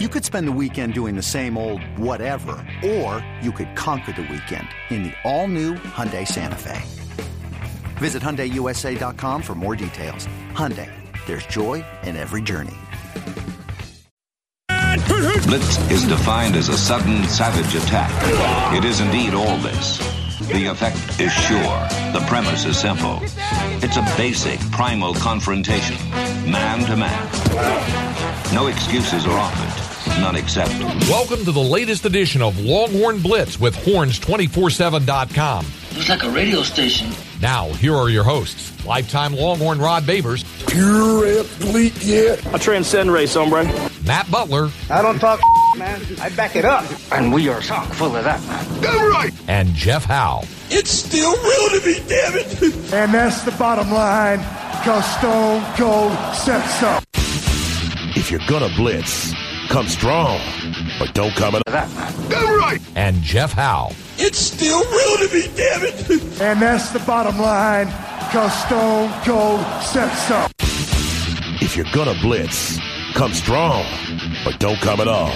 You could spend the weekend doing the same old whatever, or you could conquer the weekend in the all-new Hyundai Santa Fe. Visit HyundaiUSA.com for more details. Hyundai, there's joy in every journey. Blitz is defined as a sudden, savage attack. It is indeed all this. The effect is sure. The premise is simple. It's a basic, primal confrontation, man to man. No excuses are offered. None accepted. Welcome to the latest edition of Longhorn Blitz with horns247.com. It's like a radio station. Now, here are your hosts, lifetime Longhorn Rod Babers, Pure athlete, yeah. I transcend race, hombre. Matt Butler, I don't talk, man. I back it up. And we are chock full of that, man. Damn right. and Jeff Howe. It's still real to me, damn it. And that's the bottom line, because Stone Cold said so. If you're gonna blitz, come strong, but don't come at That, man. Damn right. And Jeff Howe. It's still real to me, damn it. And that's the bottom line, because Stone Cold said so. If you're gonna blitz, come strong, but don't come at all.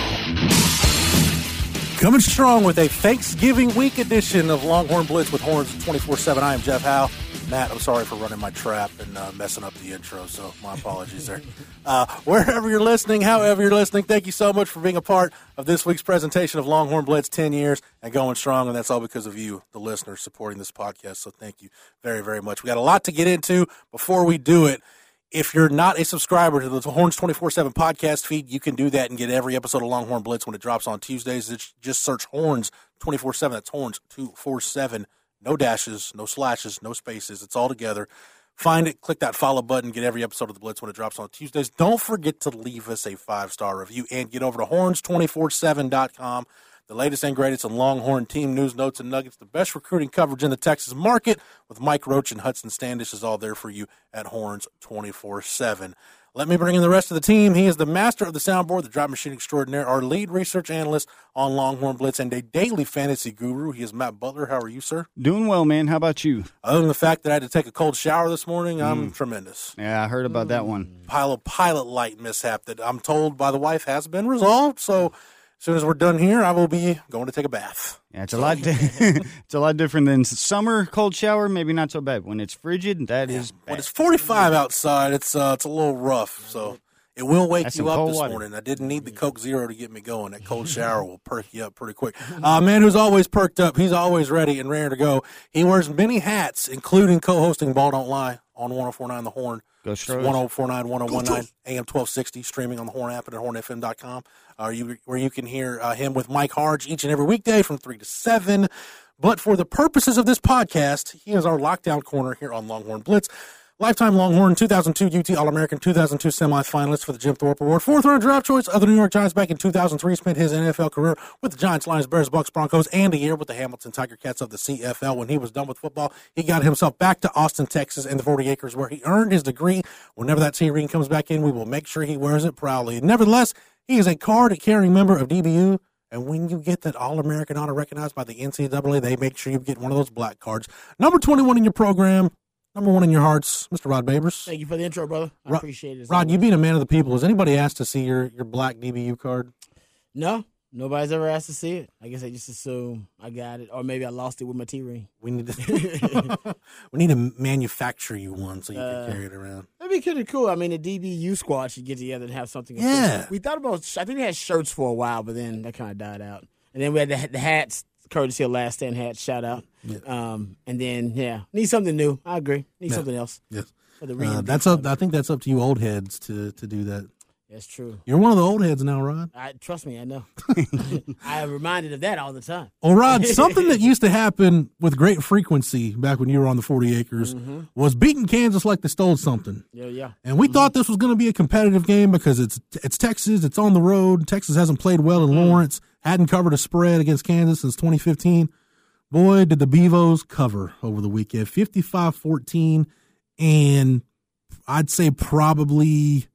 Coming strong with a Thanksgiving week edition of Longhorn Blitz with Horns 24 7. I am Jeff Howe. Matt, I'm sorry for running my trap and uh, messing up the intro, so my apologies there. Uh, wherever you're listening, however you're listening, thank you so much for being a part of this week's presentation of Longhorn Blitz 10 years and going strong, and that's all because of you, the listeners, supporting this podcast. So thank you very, very much. We got a lot to get into before we do it. If you're not a subscriber to the Horns 24 7 podcast feed, you can do that and get every episode of Longhorn Blitz when it drops on Tuesdays. Just search Horns 24 7. That's Horns 247. No dashes, no slashes, no spaces. It's all together. Find it, click that follow button, get every episode of the Blitz when it drops on Tuesdays. Don't forget to leave us a five star review and get over to horns247.com. The latest and greatest in Longhorn team news, notes, and nuggets. The best recruiting coverage in the Texas market with Mike Roach and Hudson Standish is all there for you at Horns 24 7. Let me bring in the rest of the team. He is the master of the soundboard, the drop machine extraordinaire, our lead research analyst on Longhorn Blitz, and a daily fantasy guru. He is Matt Butler. How are you, sir? Doing well, man. How about you? Other than the fact that I had to take a cold shower this morning, I'm mm. tremendous. Yeah, I heard about that mm. one. Pilot pilot light mishap that I'm told by the wife has been resolved. So as soon as we're done here, I will be going to take a bath. Yeah, it's a lot. Di- it's a lot different than summer cold shower. Maybe not so bad. When it's frigid, that is When bad. it's 45 outside, it's uh, it's a little rough. So it will wake That's you up this water. morning. I didn't need the Coke Zero to get me going. That cold shower will perk you up pretty quick. Uh, man who's always perked up. He's always ready and raring to go. He wears many hats, including co-hosting Ball Don't Lie on 1049 The Horn. Go It's Stros. 1049 1019 AM 1260, streaming on the Horn app and at hornfm.com, uh, you, where you can hear uh, him with Mike Harge each and every weekday from 3 to 7. But for the purposes of this podcast, he is our lockdown corner here on Longhorn Blitz. Lifetime Longhorn, 2002 UT All American, 2002 semifinalist for the Jim Thorpe Award, fourth round draft choice of the New York Giants back in 2003. Spent his NFL career with the Giants, Lions, Bears, Bucks, Broncos, and a year with the Hamilton Tiger Cats of the CFL. When he was done with football, he got himself back to Austin, Texas, and the 40 acres where he earned his degree. Whenever that T ring comes back in, we will make sure he wears it proudly. Nevertheless, he is a card carrying member of DBU. And when you get that All American honor recognized by the NCAA, they make sure you get one of those black cards. Number 21 in your program, number one in your hearts, Mr. Rod Babers. Thank you for the intro, brother. I Rod- appreciate it. Rod, you being a man of the people, has anybody asked to see your, your black DBU card? No, nobody's ever asked to see it. I guess I just assume I got it, or maybe I lost it with my T ring. We need to we need to manufacture you one so you Uh, can carry it around. That'd be kind of cool. I mean, the DBU squad should get together and have something. Yeah. we thought about. I think they had shirts for a while, but then that kind of died out. And then we had the, the hats, courtesy of Last Stand hats. Shout out. Um, and then yeah, need something new. I agree. Need Yeah. something else. Yes. For the Uh, that's up. I think that's up to you old heads to, to do that. That's true. You're one of the old heads now, Rod. I trust me. I know. I am reminded of that all the time. Well, Rod, something that used to happen with great frequency back when you were on the 40 acres Mm-hmm. was beating Kansas like they stole something. Yeah, yeah. And we thought this was going to be a competitive game because it's it's Texas, it's on the road. Texas hasn't played well in Lawrence, hadn't covered a spread against Kansas since 2015. Boy, did the Bevos cover over the weekend 55 14. And I'd say probably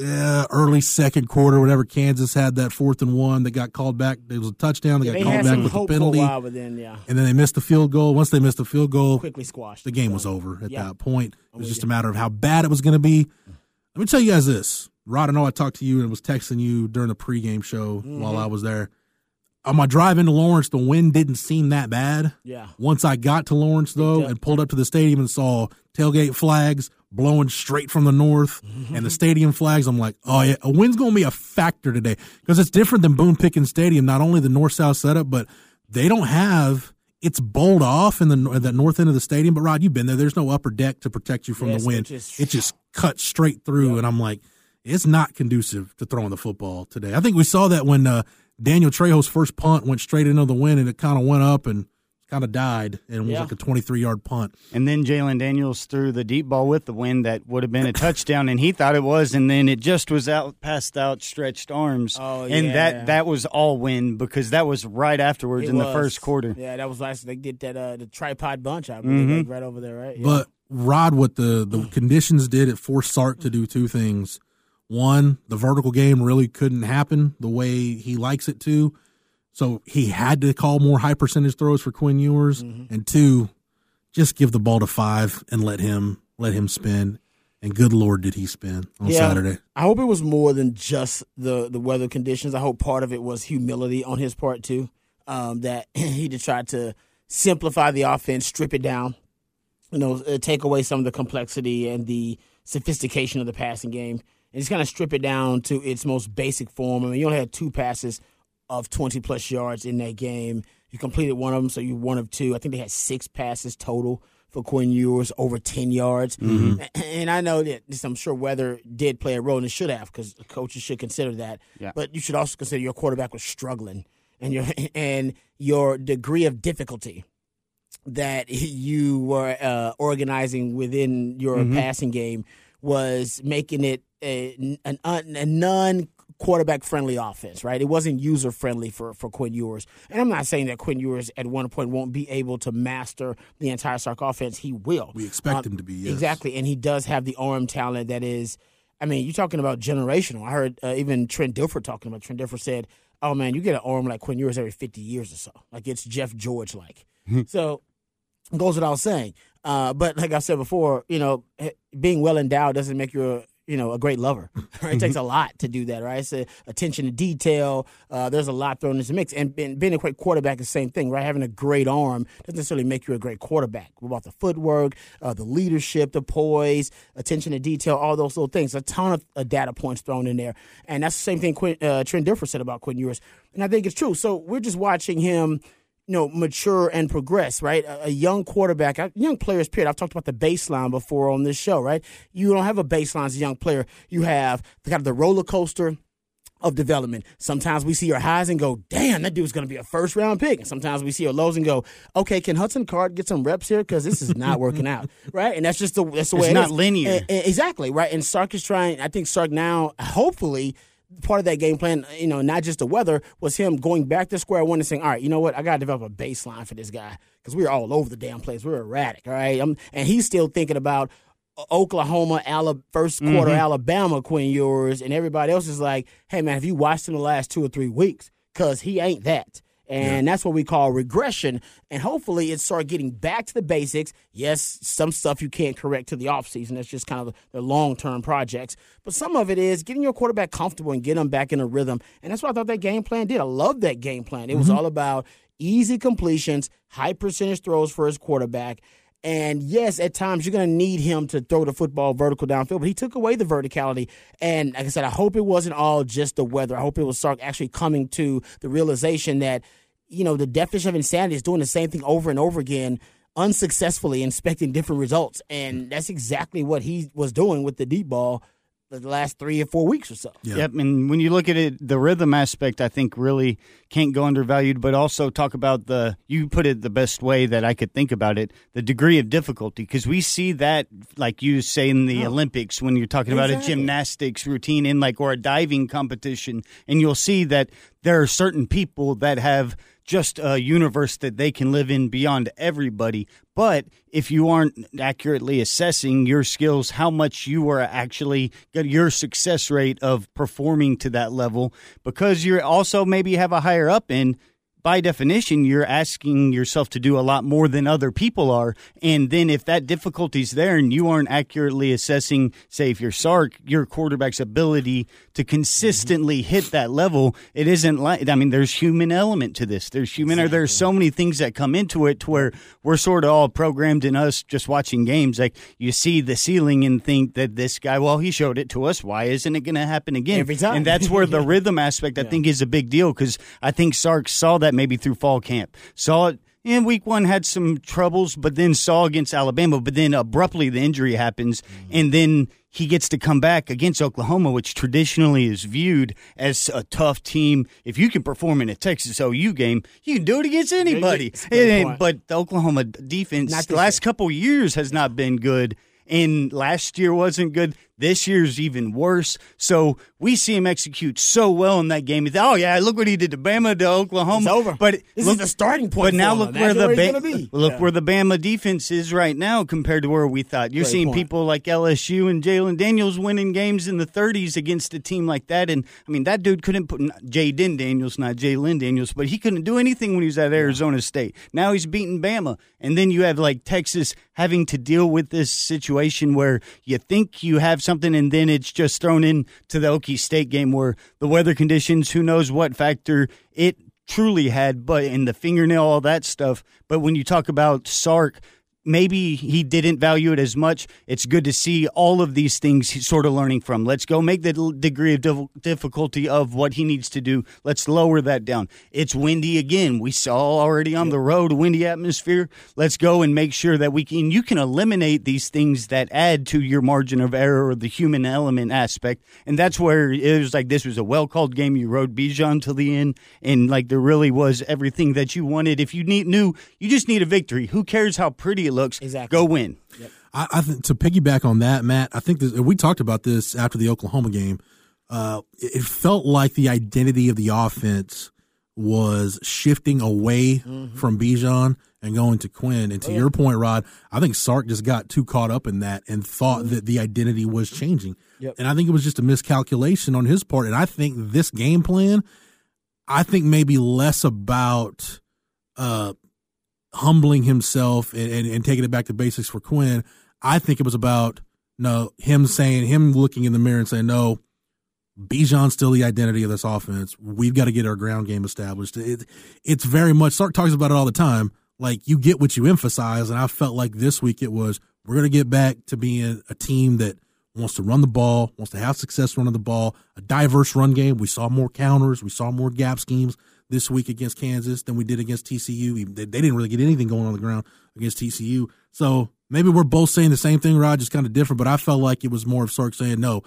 uh, early second quarter, whenever Kansas had that fourth and one that got called back. It was a touchdown They Yeah, got they called back with a penalty. yeah, And then they missed the field goal. Once they missed the field goal, quickly squashed. the game was over at Yeah. that point. It was just a matter of how bad it was going to be. Let me tell you guys this: Rod, I know I talked to you and was texting you during the pregame show Mm-hmm. while I was there. On my drive into Lawrence, the wind didn't seem that bad. Yeah. Once I got to Lawrence, though, and pulled up to the stadium and saw tailgate flags blowing straight from the north Mm-hmm. and the stadium flags, I'm like, oh, yeah, a wind's going to be a factor today because it's different than Boone Pickens Stadium. Not only the north south setup, but they don't have. It's bowled off in the the north end of the stadium, but Rod, you've been there. There's no upper deck to protect you from Yes, the wind. it just- it just cuts straight through, and I'm like, it's not conducive to throwing the football today. I think we saw that when uh, Daniel Trejo's first punt went straight into the wind, and it kind of went up and kind of died, and it was Yeah. like a 23 yard punt. And then Jalen Daniels threw the deep ball with the wind that would have been a touchdown, and he thought it was, and then it just was out past outstretched arms. Oh, yeah. and that that was all wind because that was right afterwards It in the first quarter. Yeah, that was last. They did that uh, the tripod bunch. I believe like, right over there, right? Yeah. But Rod, what the the conditions did, it forced Sark to do two things. One, the vertical game really couldn't happen the way he likes it to, so he had to call more high percentage throws for Quinn Ewers. And two, just give the ball to five and let him let him spin. And good lord, did he spin on Yeah. Saturday? I hope it was more than just the the weather conditions. I hope part of it was humility on his part too. Um, that he just tried to simplify the offense, strip it down, you know, uh, take away some of the complexity and the sophistication of the passing game, and just kind of strip it down to its most basic form. I mean, you only had two passes of twenty plus yards in that game. You completed one of them, so you one of two. I think they had six passes total for Quinn Ewers, over ten yards. And I know that this, I'm sure weather did play a role, and it should have, because coaches should consider that. Yeah. But you should also consider your quarterback was struggling, and your and your degree of difficulty that you were uh, organizing within your passing game was making it a, an, a non quarterback friendly offense, right? It wasn't user friendly for, for Quinn Ewers. And I'm not saying that Quinn Ewers at one point won't be able to master the entire Sark offense. He will. We expect Um, him to be, yes. Exactly. And he does have the arm talent that is, I mean, you're talking about generational. I heard uh, even Trent Dilfer talking about Trent Dilfer said, oh man, you get an arm like Quinn Ewers every 50 years or so. Like it's Jeff George like. so goes without saying. Uh, but like I said before, you know, being well endowed doesn't make you a you know a great lover. Right? It takes a lot to do that, right? It's a, attention to detail. Uh, there's a lot thrown into the mix, and being, being a great quarterback is the same thing, right? Having a great arm doesn't necessarily make you a great quarterback. What about the footwork, uh, the leadership, the poise, attention to detail, all those little things? A ton of uh, data points thrown in there, and that's the same thing Quinn, uh, Trent Dilfer said about Quinn Ewers, and I think it's true. So we're just watching him you know, mature and progress, right? A, a young quarterback, a young players, period. I've talked about the baseline before on this show, right? You don't have a baseline as a young player. You have the, kind of the roller coaster of development. Sometimes we see your highs and go, damn, that dude's going to be a first round pick. And sometimes we see your lows and go, okay, can Hudson Card get some reps here? Because this is not working out, right? And that's just the, that's the way It's it not is. linear. E- e- exactly, right? And Sark is trying, I think Sark now, hopefully, part of that game plan, you know, not just the weather, was him going back to square one and saying, all right, you know what, I got to develop a baseline for this guy because we're all over the damn place. We're erratic, all right? Um and he's still thinking about Oklahoma, Alabama, first quarter Alabama, Quinn Ewers, and everybody else is like, hey, man, have you watched him the last two or three weeks? Because he ain't that. And that's what we call regression. And hopefully it start getting back to the basics. Yes, some stuff you can't correct to the offseason. That's just kind of the long term projects. But some of it is getting your quarterback comfortable and getting them back in a rhythm. And that's what I thought that game plan did. I love that game plan. It was mm-hmm. all about easy completions, high percentage throws for his quarterback. And yes, at times you're going to need him to throw the football vertical downfield, but he took away the verticality. And like I said, I hope it wasn't all just the weather. I hope it was Sark actually coming to the realization that, you know, the definition of insanity is doing the same thing over and over again unsuccessfully, inspecting different results. And mm. that's exactly what he was doing with the deep ball the last three or four weeks or so. Yep, and when you look at it, the rhythm aspect, I think, really can't go undervalued. But also talk about the you put it the best way that I could think about it, the degree of difficulty, because we see that, like you say in the oh. Olympics, when you're talking about a gymnastics routine in like or a diving competition, and you'll see that there are certain people that have just a universe that they can live in beyond everybody. But if you aren't accurately assessing your skills, how much you are actually uh, your success rate of performing to that level, because you're also maybe have a higher up end. By definition, you're asking yourself to do a lot more than other people are. And then if that difficulty's there and you aren't accurately assessing, say, if you're Sark, your quarterback's ability to consistently mm-hmm. hit that level, it isn't like, I mean, there's human element to this. There's human, or there's so many things that come into it to where we're sort of all programmed in us just watching games. Like you see the ceiling and think that this guy, well, he showed it to us. Why isn't it going to happen again? Every time. And that's where the rhythm aspect, I think, is a big deal because I think Sark saw that maybe through fall camp. Saw it in week one, had some troubles, but then saw against Alabama. But then abruptly the injury happens, mm-hmm. and then he gets to come back against Oklahoma, which traditionally is viewed as a tough team. If you can perform in a Texas OU game, you can do it against anybody. That's a good And- point. but the Oklahoma defense the last couple years has not been good. And last year wasn't good. This year's even worse. So we see him execute so well in that game. Oh yeah, look what he did to Bama to Oklahoma. It's over. But This look, is the starting point But now look where the where Ba- be. look Yeah. where the Bama defense is right now compared to where we thought. You're Great seeing point. people like LSU and Jalen Daniels winning games in the 30s against a team like that. And I mean, that dude couldn't put Jayden Daniels, not Jalen Daniels, but he couldn't do anything when he was at Arizona State. Now he's beating Bama, and then you have like Texas having to deal with this situation where you think you have something, and then it's just thrown in to the Okie State game where the weather conditions, who knows what factor it truly had, but in the fingernail, all that stuff. But when you talk about Sark, maybe he didn't value it as much. It's good to see all of these things he's sort of learning from. Let's go make the degree of difficulty of what he needs to do. Let's lower that down. It's windy again. We saw already on the road, windy atmosphere. Let's go and make sure that we can. You can eliminate these things that add to your margin of error or the human element aspect, and that's where it was like this was a well called game. You rode Bijan to the end, and like there really was everything that you wanted. If you need knew, you just need a victory. Who cares how pretty it looks? Exactly. Go win. I, I think to piggyback on that, Matt, I think this, we talked about this after the Oklahoma game. Uh, it, it felt like the identity of the offense was shifting away from Bijan and going to Quinn. And to your point, Rod, I think Sark just got too caught up in that and thought that the identity was changing. Yep. And I think it was just a miscalculation on his part. And I think this game plan, I think maybe less about uh, humbling himself and, and, and taking it back to basics for Quinn. I think it was about no him saying him looking in the mirror and saying no. Bijan's still the identity of this offense. We've got to get our ground game established. It, it's very much Sark talks about it all the time. Like you get what you emphasize, and I felt like this week it was we're going to get back to being a team that wants to run the ball, wants to have success running the ball, a diverse run game. We saw more counters, we saw more gap schemes this week against Kansas than we did against TCU. They, didn't really get anything going on the ground against TCU. So maybe we're both saying the same thing, Rod, just kind of different. But I felt like it was more of Sark saying, no,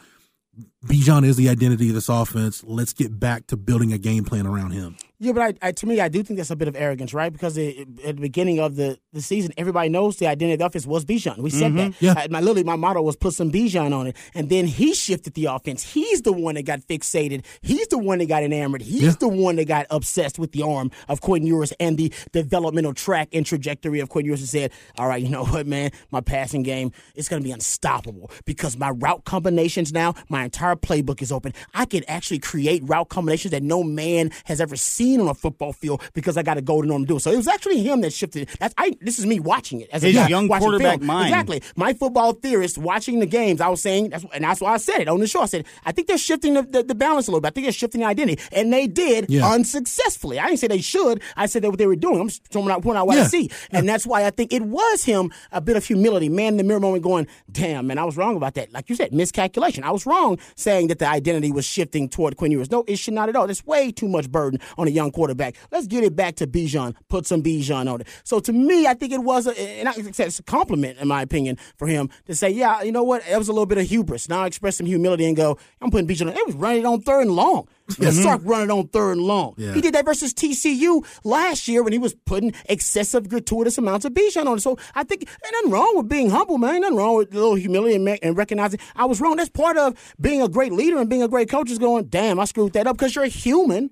Bijan is the identity of this offense. Let's get back to building a game plan around him. Yeah, but I, I, to me, I do think that's a bit of arrogance, right? Because it, at the beginning of the, the season, everybody knows the identity of the offense was Bijan. We said that. Yeah. Uh, my literally, my motto was put some Bijan on it, and then he shifted the offense. He's the one that got fixated. He's the one that got enamored. He's Yeah. the one that got obsessed with the arm of Quentin Ewers and the developmental track and trajectory of Quentin Ewers, and said, "All right, you know what, man? My passing game is going to be unstoppable because my route combinations now, my entire playbook is open. I can actually create route combinations that no man has ever seen on a football field because I got a golden arm to do it. So it was actually him that shifted. That's I. This is me watching it as a His guy young quarterback film. mind. Exactly. My football theorist watching the games. I was saying, that's, and that's why I said it on the show. I said I think they're shifting the, the, the balance a little bit. I think they're shifting the identity, and they did Yeah. unsuccessfully. I didn't say they should. I said that what they were doing. I'm just pointing out, pointing out what I Yeah. see, and that's why I think it was him a bit of humility, man in the mirror moment, going, "Damn, man, I was wrong about that." Like you said, miscalculation. I was wrong saying that the identity was shifting toward Quinn Ewers. No, it should not at all. There's way too much burden on a young quarterback. Let's get it back to Bijan. Put some Bijan on it. So to me, I think it was, a, and I it's a compliment in my opinion for him to say, "Yeah, you know what? It was a little bit of hubris." Now I express some humility and go, "I'm putting Bijan on." It was running on third and long. Yeah, mm-hmm. Sark running on third and long. Yeah. He did that versus TCU last year when he was putting excessive gratuitous amounts of Bijan on it. So I think ain't nothing wrong with being humble, man. Ain't nothing wrong with a little humility and, and recognizing I was wrong. That's part of being a great leader and being a great coach is going, damn, I screwed that up because you're a human,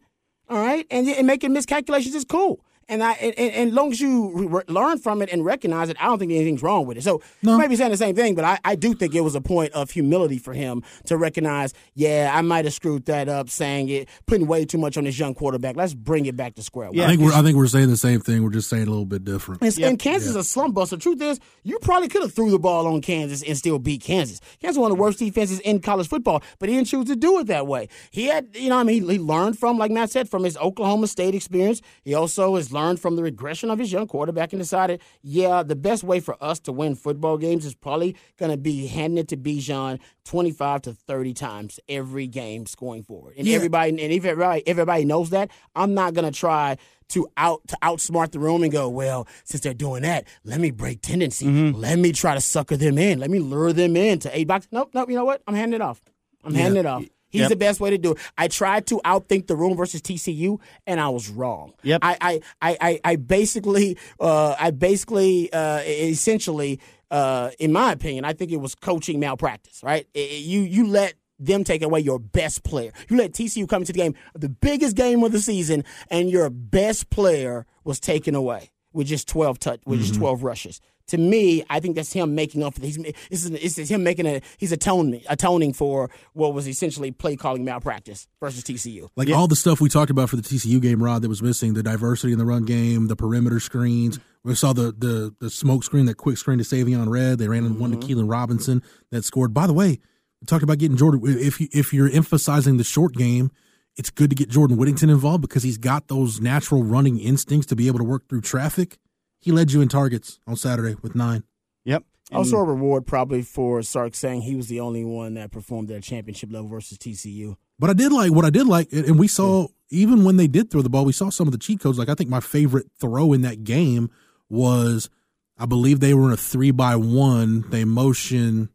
all right? And, and making miscalculations is cool. And I and, and, and long as you re- learn from it and recognize it, I don't think anything's wrong with it. So you might be saying the same thing, but I, I do think it was a point of humility for him to recognize, yeah, I might have screwed that up, saying it, putting way too much on this young quarterback. Let's bring it back to square one. I think we're I think we're saying the same thing. We're just saying a little bit different. And, and Kansas is a slump buster. Truth is, you probably could have threw the ball on Kansas and still beat Kansas. Kansas is one of the worst defenses in college football, but he didn't choose to do it that way. He had, you know, I mean, he, he learned from, like Matt said, from his Oklahoma State experience. He also has learned from the regression of his young quarterback and decided, yeah, the best way for us to win football games is probably going to be handing it to Bijan 25 to 30 times every game going forward. And Yeah. everybody, and if everybody, everybody knows that, I'm not going to try to out to outsmart the room and go, well, since they're doing that, let me break tendency. Mm-hmm. Let me try to sucker them in. Let me lure them into eight box. Nope, nope. You know what? I'm handing it off. I'm handing it off. He's Yep. the best way to do it. I tried to outthink the room versus TCU, and I was wrong. Yep. I I I, I, I basically uh, I basically uh, essentially uh, in my opinion, I think it was coaching malpractice. Right? I- I- you you let them take away your best player. You let TCU come into the game, the biggest game of the season, and your best player was taken away with just twelve touch, with just twelve rushes. To me, I think that's him making up for he's this is, this him making a he's atoning atoning for what was essentially play calling malpractice versus TCU. Like all the stuff we talked about for the TCU game, Rod, that was missing the diversity in the run game, the perimeter screens. We saw the the the smoke screen, that quick screen to Savion Red. They ran in one to mm-hmm. Keilan Robinson that scored. By the way, we talked about getting Jordan. If you if you're emphasizing the short game, it's good to get Jordan Whittington involved because he's got those natural running instincts to be able to work through traffic. He led you in targets on Saturday with nine. Yep. Also, a reward probably for Sark saying he was the only one that performed at a championship level versus TCU. But I did like what I did like, and we saw even when they did throw the ball, we saw some of the cheat codes. Like I think my favorite throw in that game was, I believe they were in a three by one. They motion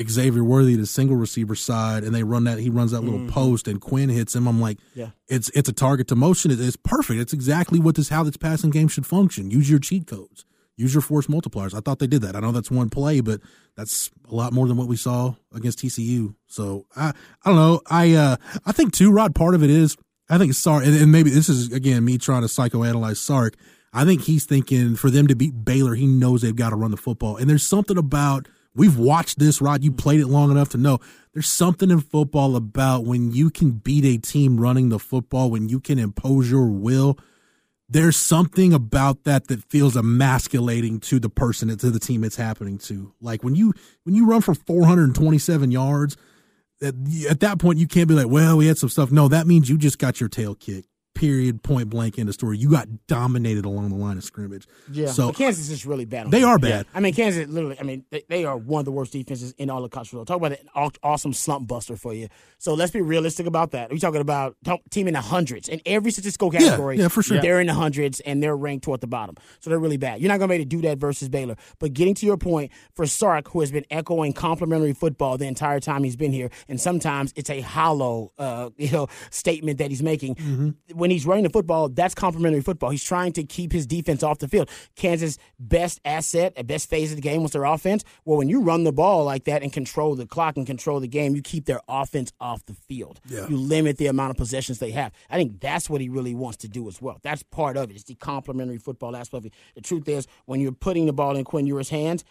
Xavier Worthy to single receiver side, and they run that. He runs that little post, and Quinn hits him. I'm like, Yeah. it's it's a target to motion. It- It's perfect. It's exactly what this how this passing game should function. Use your cheat codes. Use your force multipliers. I thought they did that. I know that's one play, but that's a lot more than what we saw against TCU. So I I don't know. I uh I think too, Rod. Part of it is I think Sark, and, and maybe this is again me trying to psychoanalyze Sark. I think he's thinking for them to beat Baylor, he knows they've got to run the football, and there's something about we've watched this, Rod. You played it long enough to know there's something in football about when you can beat a team running the football, when you can impose your will there's something about that that feels emasculating to the person to the team it's happening to. Like when you when you run for 427 yards, at, at that point you can't be like, well, we had some stuff. No, that means you just got your tail kicked. Period. Point blank. End of story. You got dominated along the line of scrimmage. Yeah. So but Kansas is really bad. On They are bad. I mean, Kansas literally. I mean, they, they are one of the worst defenses in all of college football. Talk about an awesome slump buster for you. So let's be realistic about that. We're talking about team in the hundreds in every statistical Yeah, category. yeah, for sure. They're in the hundreds and they're ranked toward the bottom. So they're really bad. You're not going to be able to do that versus Baylor. But getting to your point, for Sark, who has been echoing complimentary football the entire time he's been here, and sometimes it's a hollow, uh, you know, statement that he's making. Mm-hmm. When he's running the football, that's complimentary football. He's trying to keep his defense off the field. Kansas' best asset, a best phase of the game was their offense. Well, when you run the ball like that and control the clock and control the game, you keep their offense off the field. Yeah. You limit the amount of possessions they have. I think that's what he really wants to do as well. That's part of it. It's the complementary football aspect of it. The truth is, when you're putting the ball in Quinn Ewers' hands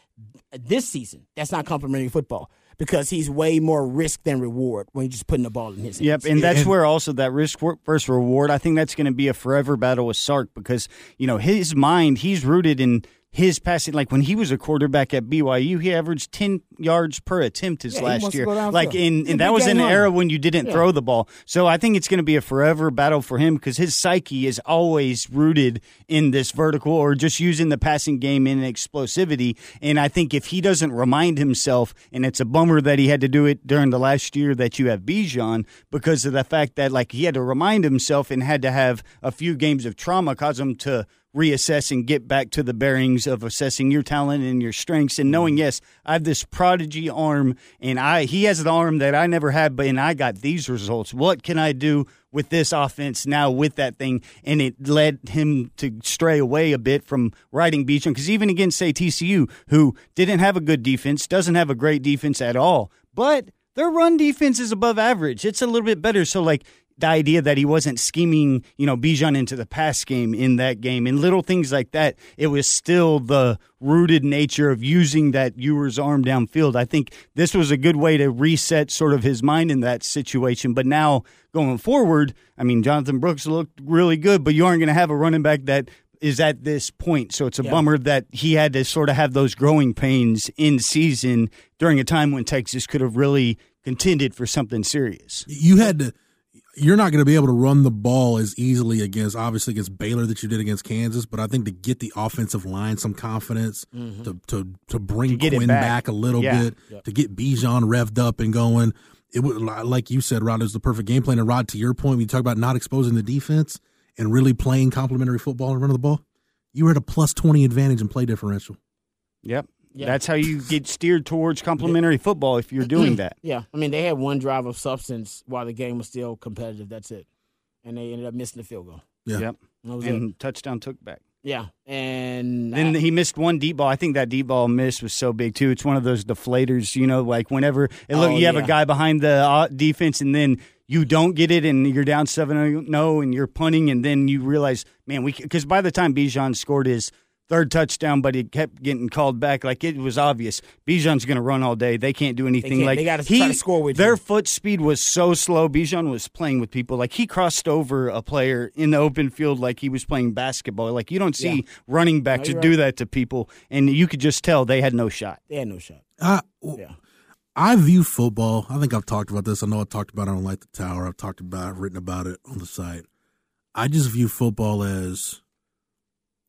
this season, that's not complementary football because he's way more risk than reward when you're just putting the ball in his hands. Yep, and that's where also that risk versus reward. I think that's going to be a forever battle with Sark because you know his mind. He's rooted in his passing. Like when he was a quarterback at BYU, he averaged ten yards per attempt his Yeah, last year. Like in, and that was an runner. era when you didn't Yeah. throw the ball. So I think it's going to be a forever battle for him because his psyche is always rooted in this vertical or just using the passing game in explosivity. And I think if he doesn't remind himself, and it's a bummer that he had to do it during the last year that you have Bijan because of the fact that like he had to remind himself and had to have a few games of trauma cause him to reassess and get back to the bearings of assessing your talent and your strengths and knowing mm-hmm. yes I have this prodigy arm and I he has the arm that I never had but and I got these results. What can I do with this offense now with that thing? And it led him to stray away a bit from riding Bijan because even against say TCU who didn't have a good defense doesn't have a great defense at all but their run defense is above average. It's a little bit better. So like the idea that he wasn't scheming, you know, Bijan into the pass game in that game and little things like that. It was still the rooted nature of using that Ewers arm downfield. I think this was a good way to reset sort of his mind in that situation. But now going forward, I mean, Jonathan Brooks looked really good, but you aren't going to have a running back that is at this point. So it's a Yeah. bummer that he had to sort of have those growing pains in season during a time when Texas could have really contended for something serious. You had to. You're not going to be able to run the ball as easily against, obviously, against Baylor that you did against Kansas. But I think to get the offensive line some confidence, mm-hmm. to to to bring To Quinn back. back. a little Yeah. bit, to get Bijan revved up and going. It would, like you said, Rod, it was the perfect game plan. And Rod, to your point, when you talk about not exposing the defense and really playing complementary football and running the ball, you were at a plus twenty advantage in play differential. Yep. Yeah. That's how you get steered towards complementary football if you're doing that. Yeah, I mean they had one drive of substance while the game was still competitive. That's it, and they ended up missing the field goal. Yeah. Yep. That was And touchdown took back. Yeah, and Then he missed one deep ball. I think that deep ball miss was so big too. It's one of those deflators, you know, like whenever it look, Oh, you have yeah. a guy behind the uh, defense, and then you don't get it, and you're down seven no, and you're punting, and then you realize, man, we because by the time Bijan scored his third touchdown, but he kept getting called back. Like it was obvious, Bijan's going to run all day. They can't do anything. can't- like they gotta try to score with their you. foot speed was so slow. Bijan was playing with people. Like he crossed over a player in the open field like he was playing basketball. Like you don't see Yeah. running back No, you're do that to people, and you could just tell they had no shot. they had no shot. I, Yeah. I view football. I think I've talked about this. I know I talked about it on Light the Tower. I've talked about, I've written about it on the site. I just view football as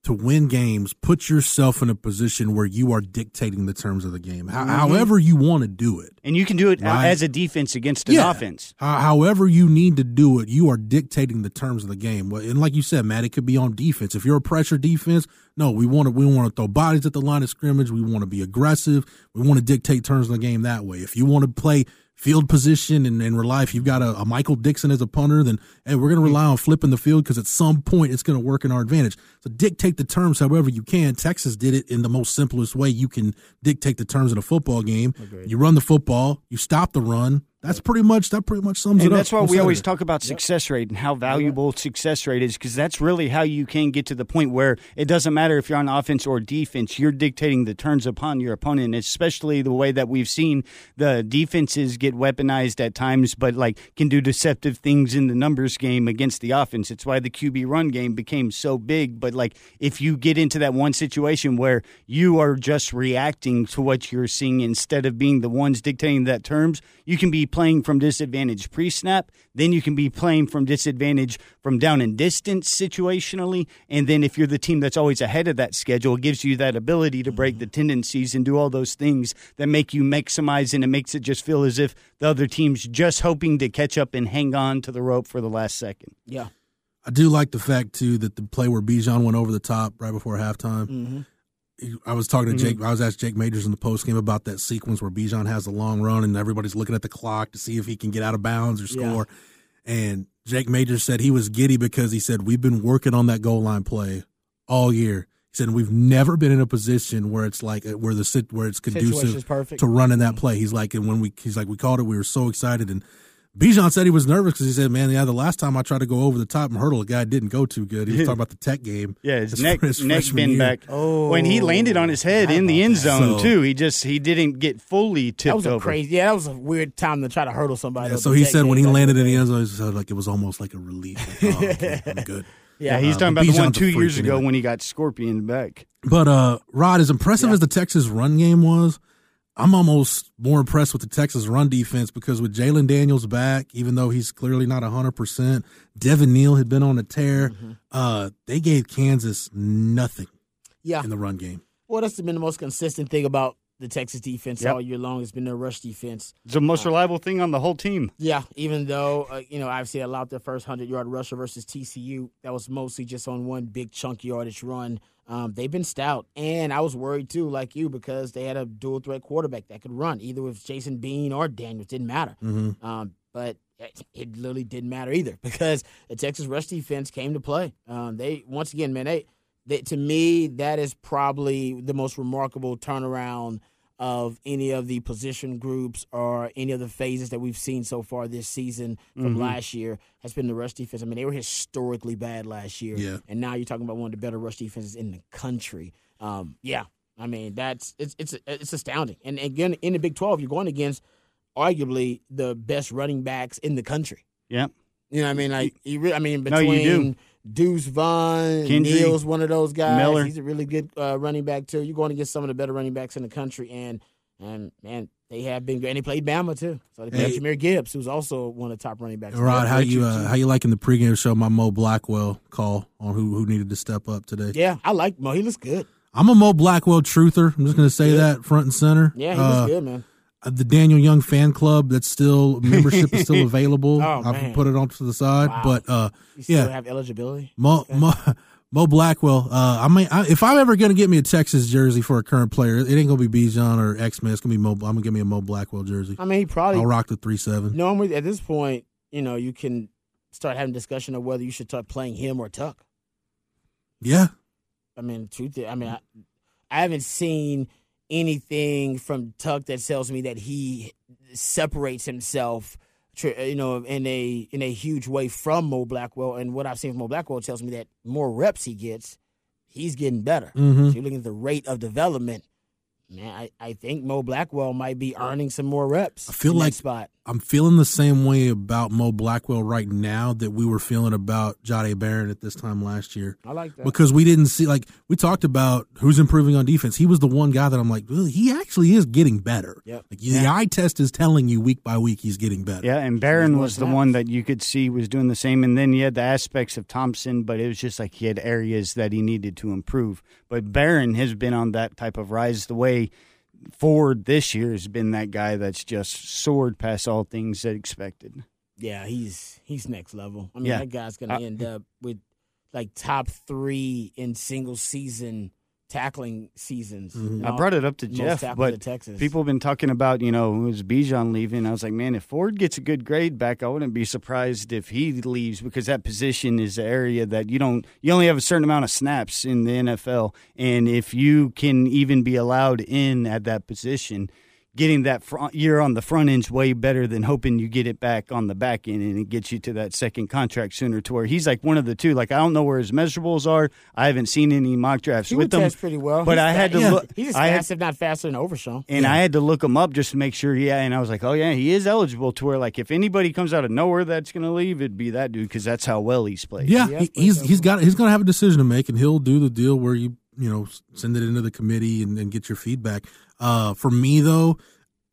to win games, put yourself in a position where you are dictating the terms of the game, How, mm-hmm. however you want to do it. And you can do it Right. as a defense against an Yeah. offense. How, however you need to do it, you are dictating the terms of the game. And like you said, Matt, it could be on defense. If you're a pressure defense, no, we want to we want to throw bodies at the line of scrimmage. We want to be aggressive. We want to dictate terms of the game that way. If you want to play field position and, and rely, if you've got a, a Michael Dickson as a punter, then hey, we're going to rely on flipping the field because at some point it's going to work in our advantage. So dictate the terms however you can. Texas did it in the most simplest way you can dictate the terms in a football game. You run the football, you stop the run. That's pretty much that pretty much sums And it up. that's why we always talk about success rate and how valuable success rate is because that's really how you can get to the point where it doesn't matter if you're on offense or defense, you're dictating the turns upon your opponent, especially the way that we've seen the defenses get weaponized at times, but like can do deceptive things in the numbers game against the offense. It's why the QB run game became so big. But like if you get into that one situation where you are just reacting to what you're seeing instead of being the ones dictating that terms, you can be playing from disadvantage pre snap. Then you can be playing from disadvantage from down and distance situationally. And then if you're the team that's always ahead of that schedule, it gives you that ability to break the tendencies and do all those things that make you maximize and it makes it just feel as if the other team's just hoping to catch up and hang on to the rope for the last second. Yeah. I do like the fact too that the play where Bijan went over the top right before halftime. Mm-hmm. I was talking to Jake. I was asked Jake Majors in the post game about that sequence where Bijan has the long run and everybody's looking at the clock to see if he can get out of bounds or Yeah. score. And Jake Majors said he was giddy because he said we've been working on that goal line play all year. He said we've never been in a position where it's like uh, where the sit where it's conducive to running that play. He's like, and when we he's like we called it, we were so excited and. Bijan said he was nervous because he said, "Man, yeah, the last time I tried to go over the top and hurdle, a guy didn't go too good." He was talking about the Tech game. Yeah, his, his neck fr- his neck freshman bend year. back. Oh. when he landed on his head in the end zone So- too, he just he didn't get fully tipped That was a over. crazy. Yeah, that was a weird time to try to hurdle somebody. Yeah, so he said when he landed in the end zone, he said like it was almost like a relief. Like, oh, okay, I'm good. Yeah, he's Uh, talking but about the one two years ago anyway. when he got scorpion back. But uh, Rod, as impressive as the Texas run game was, I'm almost more impressed with the Texas run defense because with Jalen Daniels back, even though he's clearly not 100%, Devin Neal had been on a tear. Mm-hmm. Uh, they gave Kansas nothing Yeah. in the run game. Well, that's been the most consistent thing about the Texas defense Yep. all year long. It's been their rush defense. It's the most reliable thing on the whole team. Yeah, even though uh, you know obviously they allowed their first hundred yard rusher versus TCU, that was mostly just on one big chunk yardage run. Um, they've been stout, and I was worried too, like you, because they had a dual threat quarterback that could run either with Jason Bean or Daniels. Didn't matter, um, but it, it literally didn't matter either because the Texas rush defense came to play. Um, they once again, man, they, they to me that is probably the most remarkable turnaround of any of the position groups or any of the phases that we've seen so far this season from Mhm. last year has been the rush defense. I mean, they were historically bad last year, Yeah. and now you're talking about one of the better rush defenses in the country. Um, yeah, I mean that's it's it's it's astounding. And again, in the Big Twelve, you're going against arguably the best running backs in the country. Yeah. You know, what I mean, like you re- I mean, No, you between do. Deuce Vaughn, Kendre, Neal's one of those guys. Miller. He's a really good uh, running back too. You're going to get some of the better running backs in the country, and and man, they have been good. And they played Bama too, so they played Hey. Jahmyr Gibbs, who's also one of the top running backs. Rod, how you Richardson. uh, how you liking the pregame show? My Mo Blackwell call on who who needed to step up today. Yeah, I like Mo. He looks good. I'm a Mo Blackwell truther. I'm just going to say that front and center. Yeah, he Uh, looks good, man. Uh, The Daniel Young fan club that's still membership is still available. Oh, I've man. put it onto the side, Wow. but uh, You still yeah, have eligibility. Mo, Mo Mo Blackwell. Uh, I mean, I, if I'm ever to get me a Texas jersey for a current player, it ain't to be Bijan or X Men. It's to be Mo. I'm to get me a Mo Blackwell jersey. I mean, he probably I'll rock the three seven. normally at this point, you know, you can start having discussion of whether you should start playing him or Tuck. Yeah, I mean, truth. I mean, I, I haven't seen anything from Tuck that tells me that he separates himself, you know, in a in a huge way from Mo Blackwell. And what I've seen from Mo Blackwell tells me that more reps he gets, he's getting better. Mhm. So you're looking at the rate of development. Man, I, I think Mo Blackwell might be earning some more reps. I feel like spot. I'm feeling the same way about Mo Blackwell right now that we were feeling about Jahdae Barron at this time last year. I like that. because we didn't see like we talked about who's improving on defense. He was the one guy that I'm like, well, he actually is getting better. Yep. Like the eye test is telling you week by week he's getting better. Yeah, and Barron was the one that you could see was doing the same. And then you had the aspects of Thompson, but it was just like he had areas that he needed to improve. But Barron has been on that type of rise. The way Ford this year has been that guy that's just soared past all things that expected. Yeah, he's he's next level. I mean, Yeah. that guy's gonna Uh, end up with like top three in single season tackling seasons. Mm-hmm. I brought it up to Jeff, but Texas. people have been talking about, you know, was Bijan leaving? I was like, man, if Ford gets a good grade back, I wouldn't be surprised if he leaves because that position is the area that you don't, you only have a certain amount of snaps in the NFL. And if you can even be allowed in at that position, getting that front, year on the front end's way better than hoping you get it back on the back end and it gets you to that second contract sooner to where he's like one of the two. Like, I don't know where his measurables are. I haven't seen any mock drafts he with would them. pretty well. But He's I had fa- to yeah. look. He's as I had- fast, if not faster, than Overshown. and I had to look him up just to make sure. Yeah, and I was like, oh yeah, he is eligible to where like if anybody comes out of nowhere that's going to leave, it'd be that dude because that's how well he's played. Yeah, Yeah, he, it's he's pretty he's got he's going to have a decision to make, and he'll do the deal where you you know send it into the committee and, and get your feedback. Uh, for me though,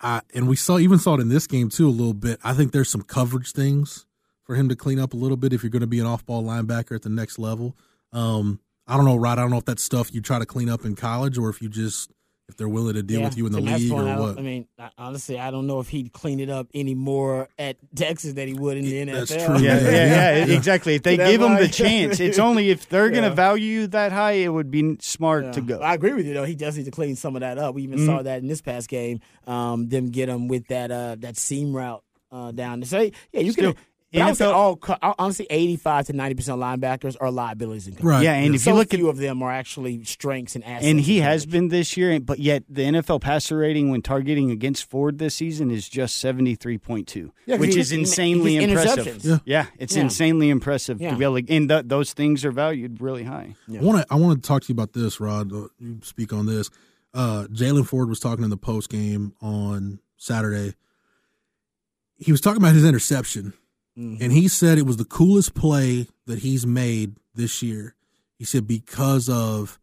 I, and we saw even saw it in this game too a little bit. I think there's some coverage things for him to clean up a little bit if you're going to be an off ball linebacker at the next level. Um, I don't know, Rod. I don't know if that's stuff you try to clean up in college or if you just if they're willing to deal Yeah, with you in the league point, I or don't- what. I mean, honestly, I don't know if he'd clean it up any more at Texas than he would in the NFL. That's true. Yeah, yeah, Yeah, yeah, yeah. exactly. If they That give him the chance, it's only if they're going to value you that high, it would be smart Yeah. to go. I agree with you though. He does need to clean some of that up. We even Mhm. saw that in this past game. Um, them get him with that uh, that seam route uh, down. So yeah, you Still, can. But I would say NFL all co- honestly, eighty-five to ninety percent linebackers are liabilities in coverage. Right. Yeah, and if so you look few at of them are actually strengths and assets. and he has been this year, but yet the NFL passer rating when targeting against Ford this season is just seventy three point two, Yeah, 'cause which he- is insanely he impressive. interceptions. Yeah, it's Yeah. insanely impressive Yeah. to be able to, and th- those things are valued really high. I want to I want to talk to you about this, Rod. Uh, You speak on this. Uh, Jaylan Ford was talking in the post game on Saturday. He was talking about his interception, and he said it was the coolest play that he's made this year. He said because of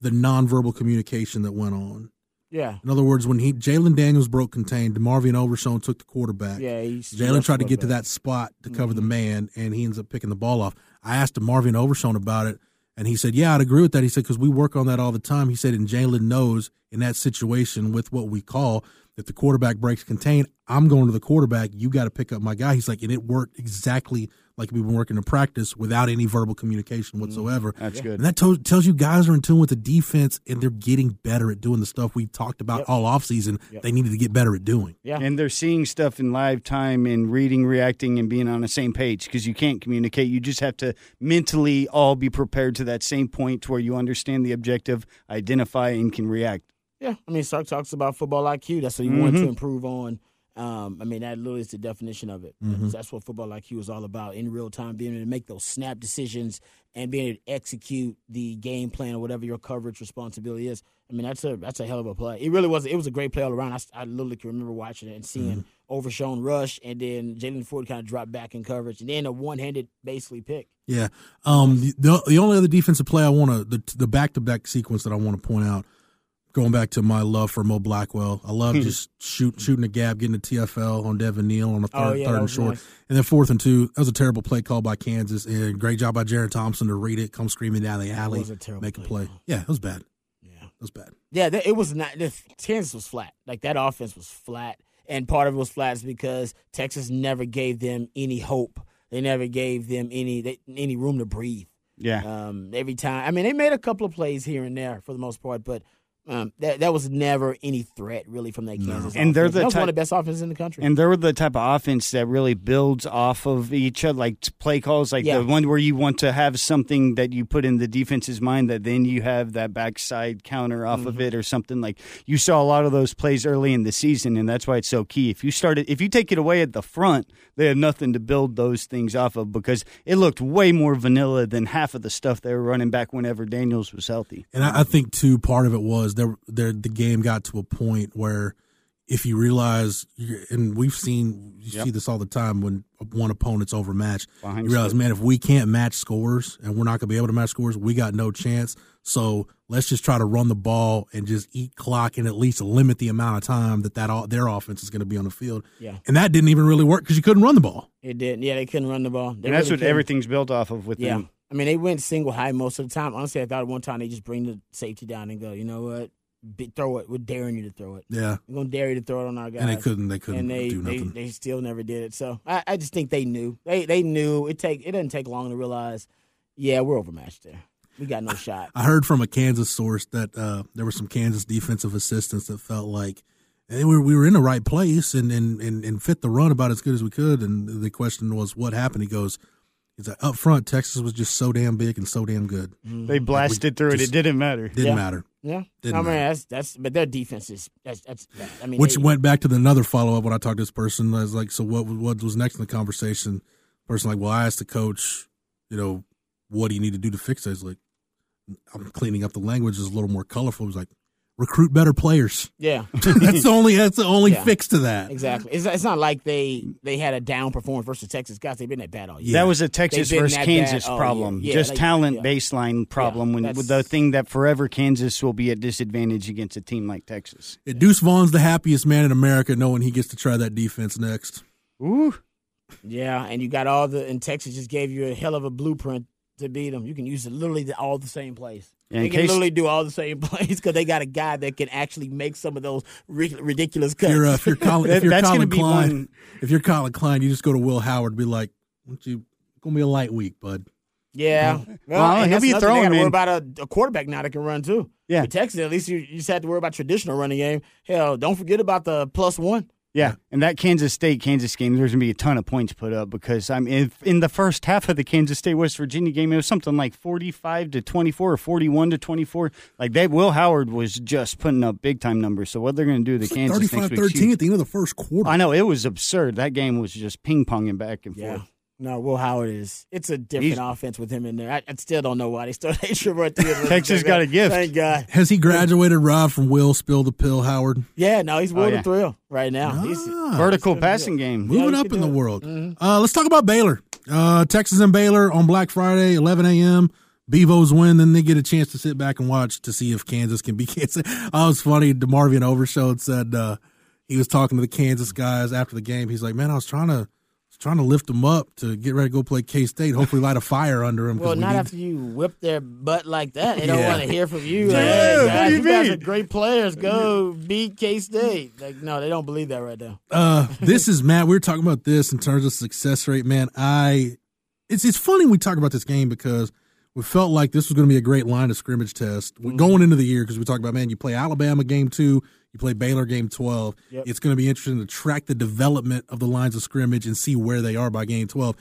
the nonverbal communication that went on. Yeah. In other words, when he Jalen Daniels broke contained, Marvin Overshown took the quarterback. Yeah, Jalen tried to get to that spot to cover the man, and he ends up picking the ball off. I asked Marvin Overshown about it, and he said, "Yeah, I'd agree with that." He said, "Because we work on that all the time." He said, and Jalen knows in that situation with what we call if the quarterback breaks contain, I'm going to the quarterback. You got to pick up my guy. He's like, and it worked exactly like we've been working in practice without any verbal communication mm, whatsoever. That's good. And that to- tells you guys are in tune with the defense, and they're getting better at doing the stuff we talked about all offseason. They needed to get better at doing. Yeah. And they're seeing stuff in live time and reading, reacting, and being on the same page because you can't communicate. You just have to mentally all be prepared to that same point to where you understand the objective, identify, and can react. Yeah, I mean, Sark talks about football IQ. That's what he wanted Mhm. to improve on. Um, I mean, that literally is the definition of it. Mhm. That's what football IQ is all about in real time, being able to make those snap decisions and being able to execute the game plan or whatever your coverage responsibility is. I mean, that's a that's a hell of a play. It really was. It was a great play all around. I, I literally can remember watching it and seeing overshown rush, and then Jaylan Ford kind of dropped back in coverage, and then a one handed basically pick. Yeah. Um. The the, the only other defensive play I want to the the back to back sequence that I want to point out, going back to my love for Mo Blackwell. I love just shoot shooting a gap, getting a TFL on Devin Neal on a third, Oh, yeah, third and was short, nice. and then fourth and two. That was a terrible play call by Kansas, and great job by Jerrin Thompson to read it, come screaming down the alley, was a terrible make a play play. Yeah, it was bad. Yeah. It was bad. Yeah, it was not. The Kansas was flat. Like that offense was flat, and part of it was flat is because Texas never gave them any hope. They never gave them any they, any room to breathe. Yeah. Um, every time, I mean, they made a couple of plays here and there for the most part, but um, that that was never any threat really from that Kansas. And they're the that was type- one of the best offenses in the country. And they're the type of offense that really builds off of each other, like play calls, like Yeah. the one where you want to have something that you put in the defense's mind that then you have that backside counter off of Mm-hmm. it or something. Like you saw a lot of those plays early in the season, and that's why it's so key. If you started, if you take it away at the front, they have nothing to build those things off of because it looked way more vanilla than half of the stuff they were running back whenever Daniels was healthy. And I, I think too, part of it was there. There, the game got to a point where, if you realize, and we've seen, you Yep. see this all the time when one opponent's overmatched. Behind you realize, man, if we can't match scores and we're not going to be able to match scores, we got no chance. So let's just try to run the ball and just eat clock and at least limit the amount of time that that all, their offense is going to be on the field. Yeah. and that didn't even really work because you couldn't run the ball. it didn't. Yeah, they couldn't run the ball. They and that's really what couldn't. everything's built off of with Yeah. them. I mean, they went single high most of the time. Honestly, I thought at one time they just bring the safety down and go, you know what? Be, throw it. We're daring you to throw it. Yeah, We're going to dare you to throw it on our guys. and they couldn't. They couldn't and they, do they, nothing. they still never did it. So I, I just think they knew. They they knew it take it doesn't take long to realize, yeah, we're overmatched there. We got no shot. I heard from a Kansas source that uh, there were some Kansas defensive assistants that felt like we, were, we were in the right place and, and, and, and fit the run about as good as we could. And the question was, what happened? He goes, he's like, up front, Texas was just so damn big and so damn good. Mm-hmm. They blasted through it. It didn't matter. Didn't Yeah. matter. Yeah, Didn't I mean matter. that's that's but their defense is that's that's bad. I mean, Which they- went back to the another follow up when I talked to this person. I was like, so what, what was next in the conversation? Person like, well, I asked the coach, you know, what do you need to do to fix it? He's like, I'm cleaning up the language. It's a little more colorful. He was like, recruit better players. yeah, that's the only that's the only Yeah. fix to that. exactly. It's, it's not like they they had a down performance versus Texas guys. They've been that bad all year. That was a Texas versus Kansas bad problem. year. Yeah, Just like- talent yeah. baseline problem. when that's- the thing that forever Kansas will be at disadvantage against a team like Texas. Yeah, Deuce Vaughn's the happiest man in America, knowing he gets to try that defense next. Ooh, Yeah, and you got all the and Texas just gave you a hell of a blueprint to beat them. You can use it literally the, all the same plays. Yeah, they can case- literally do all the same plays because they got a guy that can actually make some of those ri- ridiculous cuts. you're, uh, if you're Collin, That- if you're that's Collin be Klein, one- if you're Collin Klein, you just go to Will Howard, and be like, "Won't you? Gonna be a light week, bud." yeah, Well, well, he'll be throwing, They got to worry about a, a quarterback now that can run too. Yeah. With Texas, at least you, you just had to worry about traditional running game. Hell, don't forget about the plus one. Yeah. And that Kansas State Kansas game, there's gonna be a ton of points put up because I'm in, in the first half of the Kansas State West Virginia game, it was something like 45 to 24 or 41 to 24. Like they, Will Howard was just putting up big time numbers. So what they're gonna do to It's like Kansas next 35 13 at the end of the first quarter. I know it was absurd. That game was just ping ponging back and Yeah. forth. No, Will Howard is. It's a different He's- offense with him in there. I, I still don't know why they started introvert. theater. Texas got a gift. Thank God. Has he graduated, Rob, from Will Spill the Pill, Howard? Yeah, no, he's world yeah. of thrill right now. He's, Ah, Vertical gonna passing game. Moving he up in the it. world. Mhm. Uh, let's talk about Baylor. Uh, Texas and Baylor on Black Friday, 11 a.m. Bevo's win, then they get a chance to sit back and watch to see if Kansas can be Kansas. I was funny. DeMarvion Overshown said uh, he was talking to the Kansas guys after the game. He's like, "Man, I was trying to." Trying to lift them up to get ready to go play K State. Hopefully, light a fire under them. Well, not after you whip their butt like that. They don't want to hear from you. Yeah, Like, guys, you, you guys are great players. Go beat K State. Like, no, they don't believe that right now. Uh, this is Matt. We were talking about this in terms of success rate, man. I, it's it's funny we talk about this game because we felt like this was going to be a great line of scrimmage test We're going into the year because we talked about man, you play Alabama game two, you play Baylor game twelve. Yep. It's going to be interesting to track the development of the lines of scrimmage and see where they are by game twelve.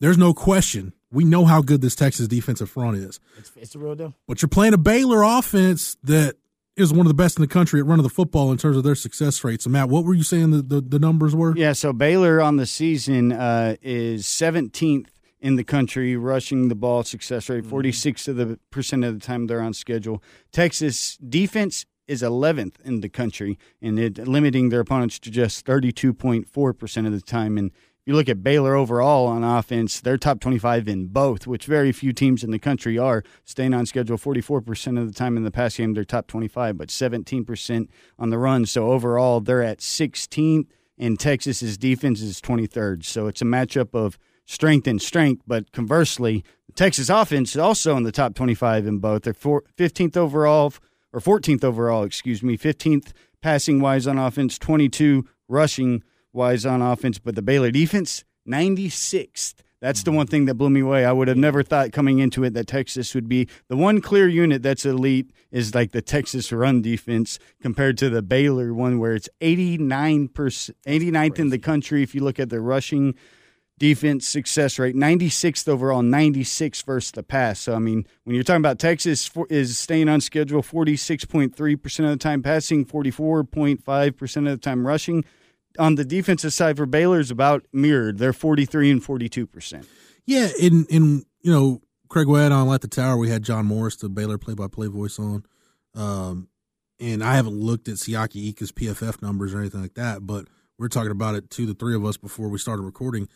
There's no question. We know how good this Texas defensive front is, It's, it's the real deal. but you're playing a Baylor offense that is one of the best in the country at running the football in terms of their success rate. So, Matt, what were you saying the, the, the numbers were? Yeah, so Baylor on the season uh, is 17th in the country rushing the ball success rate, mm-hmm. 46 of the percent of the time they're on schedule. Texas defense is 11th in the country, and it limiting their opponents to just 32.4 percent of the time. And if you look at Baylor overall on offense, they're top 25 in both, which very few teams in the country are. Staying on schedule 44% of the time in the pass game, they're top 25, but 17% on the run. So overall, they're at 16th, and Texas's defense is 23rd. So it's a matchup of strength and strength, but conversely, the Texas offense is also in the top 25 in both. They're 15th overall, or 14th overall, excuse me, 15th passing wise on offense, 22 rushing wise on offense, but the Baylor defense, 96th. That's the one thing that blew me away. I would have never thought coming into it that Texas would be the one clear unit that's elite is like the Texas run defense compared to the Baylor one where it's 89%, 89th in the country if you look at the rushing defense success rate 96th overall 96 versus the pass so i mean when you're talking about texas is staying on schedule 46.3% of the time passing 44.5% of the time rushing on the defensive side for Baylor is about mirrored. They're 43 and 42 percent. Yeah, in in you know Craig Way on Light the Tower, we had John Morris, the Baylor play-by-play voice on, um, and I haven't looked at Siaki Ika's PFF numbers or anything like that, but we are talking about it to the three of us before we started recording.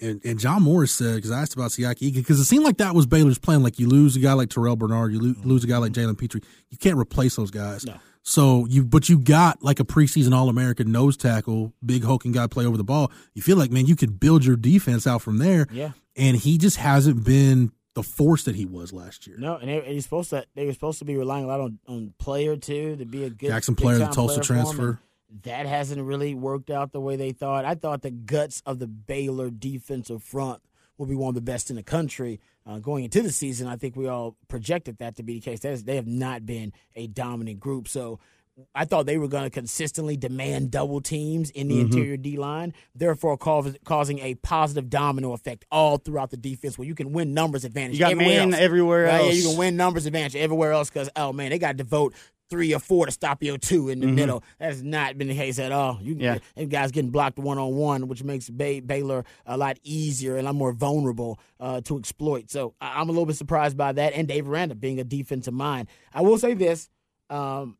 And, and John Morris said, because I asked about Siaki because it seemed like that was Baylor's plan. Like you lose a guy like Terrell Bernard, you lose, mm-hmm. lose a guy like Jalen Pitre, you can't replace those guys. No. So you, but you got like a preseason All American nose tackle, big hulking guy play over the ball. You feel like man, you could build your defense out from there. Yeah, and he just hasn't been the force that he was last year. No, and, they, and he's supposed to. They were supposed to be relying a lot on on player too to be a good Jackson player, the Tulsa transfer. That hasn't really worked out the way they thought. I thought the guts of the Baylor defensive front will be one of the best in the country uh, going into the season. I think we all projected that to be the case. Is, they have not been a dominant group. So I thought they were going to consistently demand double teams in the mm-hmm. interior D line, therefore causing a positive domino effect all throughout the defense where you can win numbers advantage. You got everywhere win else. everywhere else. Yeah, you can win numbers advantage everywhere else because, oh man, they got to devote three or four to stop your two in the mm-hmm. middle. That has not been the case at all. You yeah. and guys getting blocked one on one, which makes Bay- Baylor a lot easier and a lot more vulnerable uh, to exploit. So I'm a little bit surprised by that. And Dave Aranda being a defensive mind. I will say this. Um,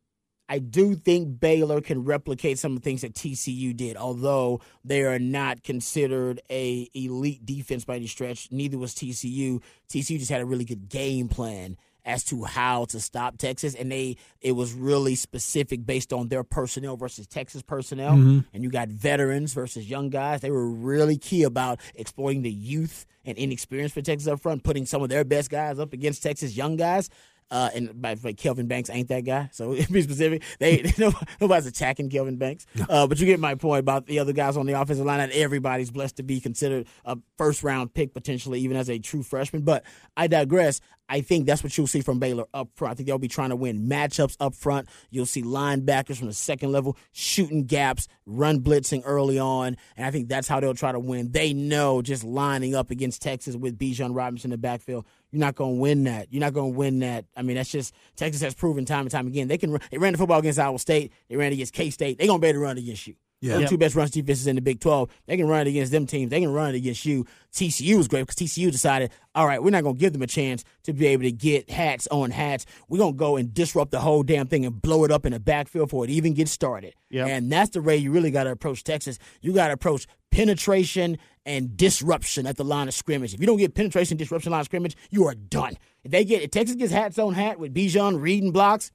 I do think Baylor can replicate some of the things that TCU did, although they are not considered a elite defense by any stretch. Neither was TCU. TCU just had a really good game plan as to how to stop Texas, and they it was really specific based on their personnel versus Texas personnel. Mm-hmm. And you got veterans versus young guys. They were really key about exploiting the youth and inexperience for Texas up front, putting some of their best guys up against Texas young guys. Uh, and by the way, Kelvin Banks ain't that guy. So be specific, they, they nobody's attacking Kelvin Banks. No. Uh, but you get my point about the other guys on the offensive line. Not everybody's blessed to be considered a first round pick potentially, even as a true freshman. But I digress. I think that's what you'll see from Baylor up front. I think they'll be trying to win matchups up front. You'll see linebackers from the second level shooting gaps, run blitzing early on, and I think that's how they'll try to win. They know just lining up against Texas with Bijan Robinson in the backfield, you're not going to win that. You're not going to win that. I mean, that's just Texas has proven time and time again. They can. They ran the football against Iowa State. They ran against K State. They're going to be able to run against you. Yeah. The two best runs defenses in the Big 12. They can run it against them teams. They can run it against you. TCU is great because TCU decided, all right, we're not going to give them a chance to be able to get hats on hats. We're going to go and disrupt the whole damn thing and blow it up in the backfield before it even gets started. Yep. And that's the way you really got to approach Texas. You got to approach penetration and disruption at the line of scrimmage. If you don't get penetration, disruption, line of scrimmage, you are done. If they get if Texas gets hats on hat with Bijan reading blocks,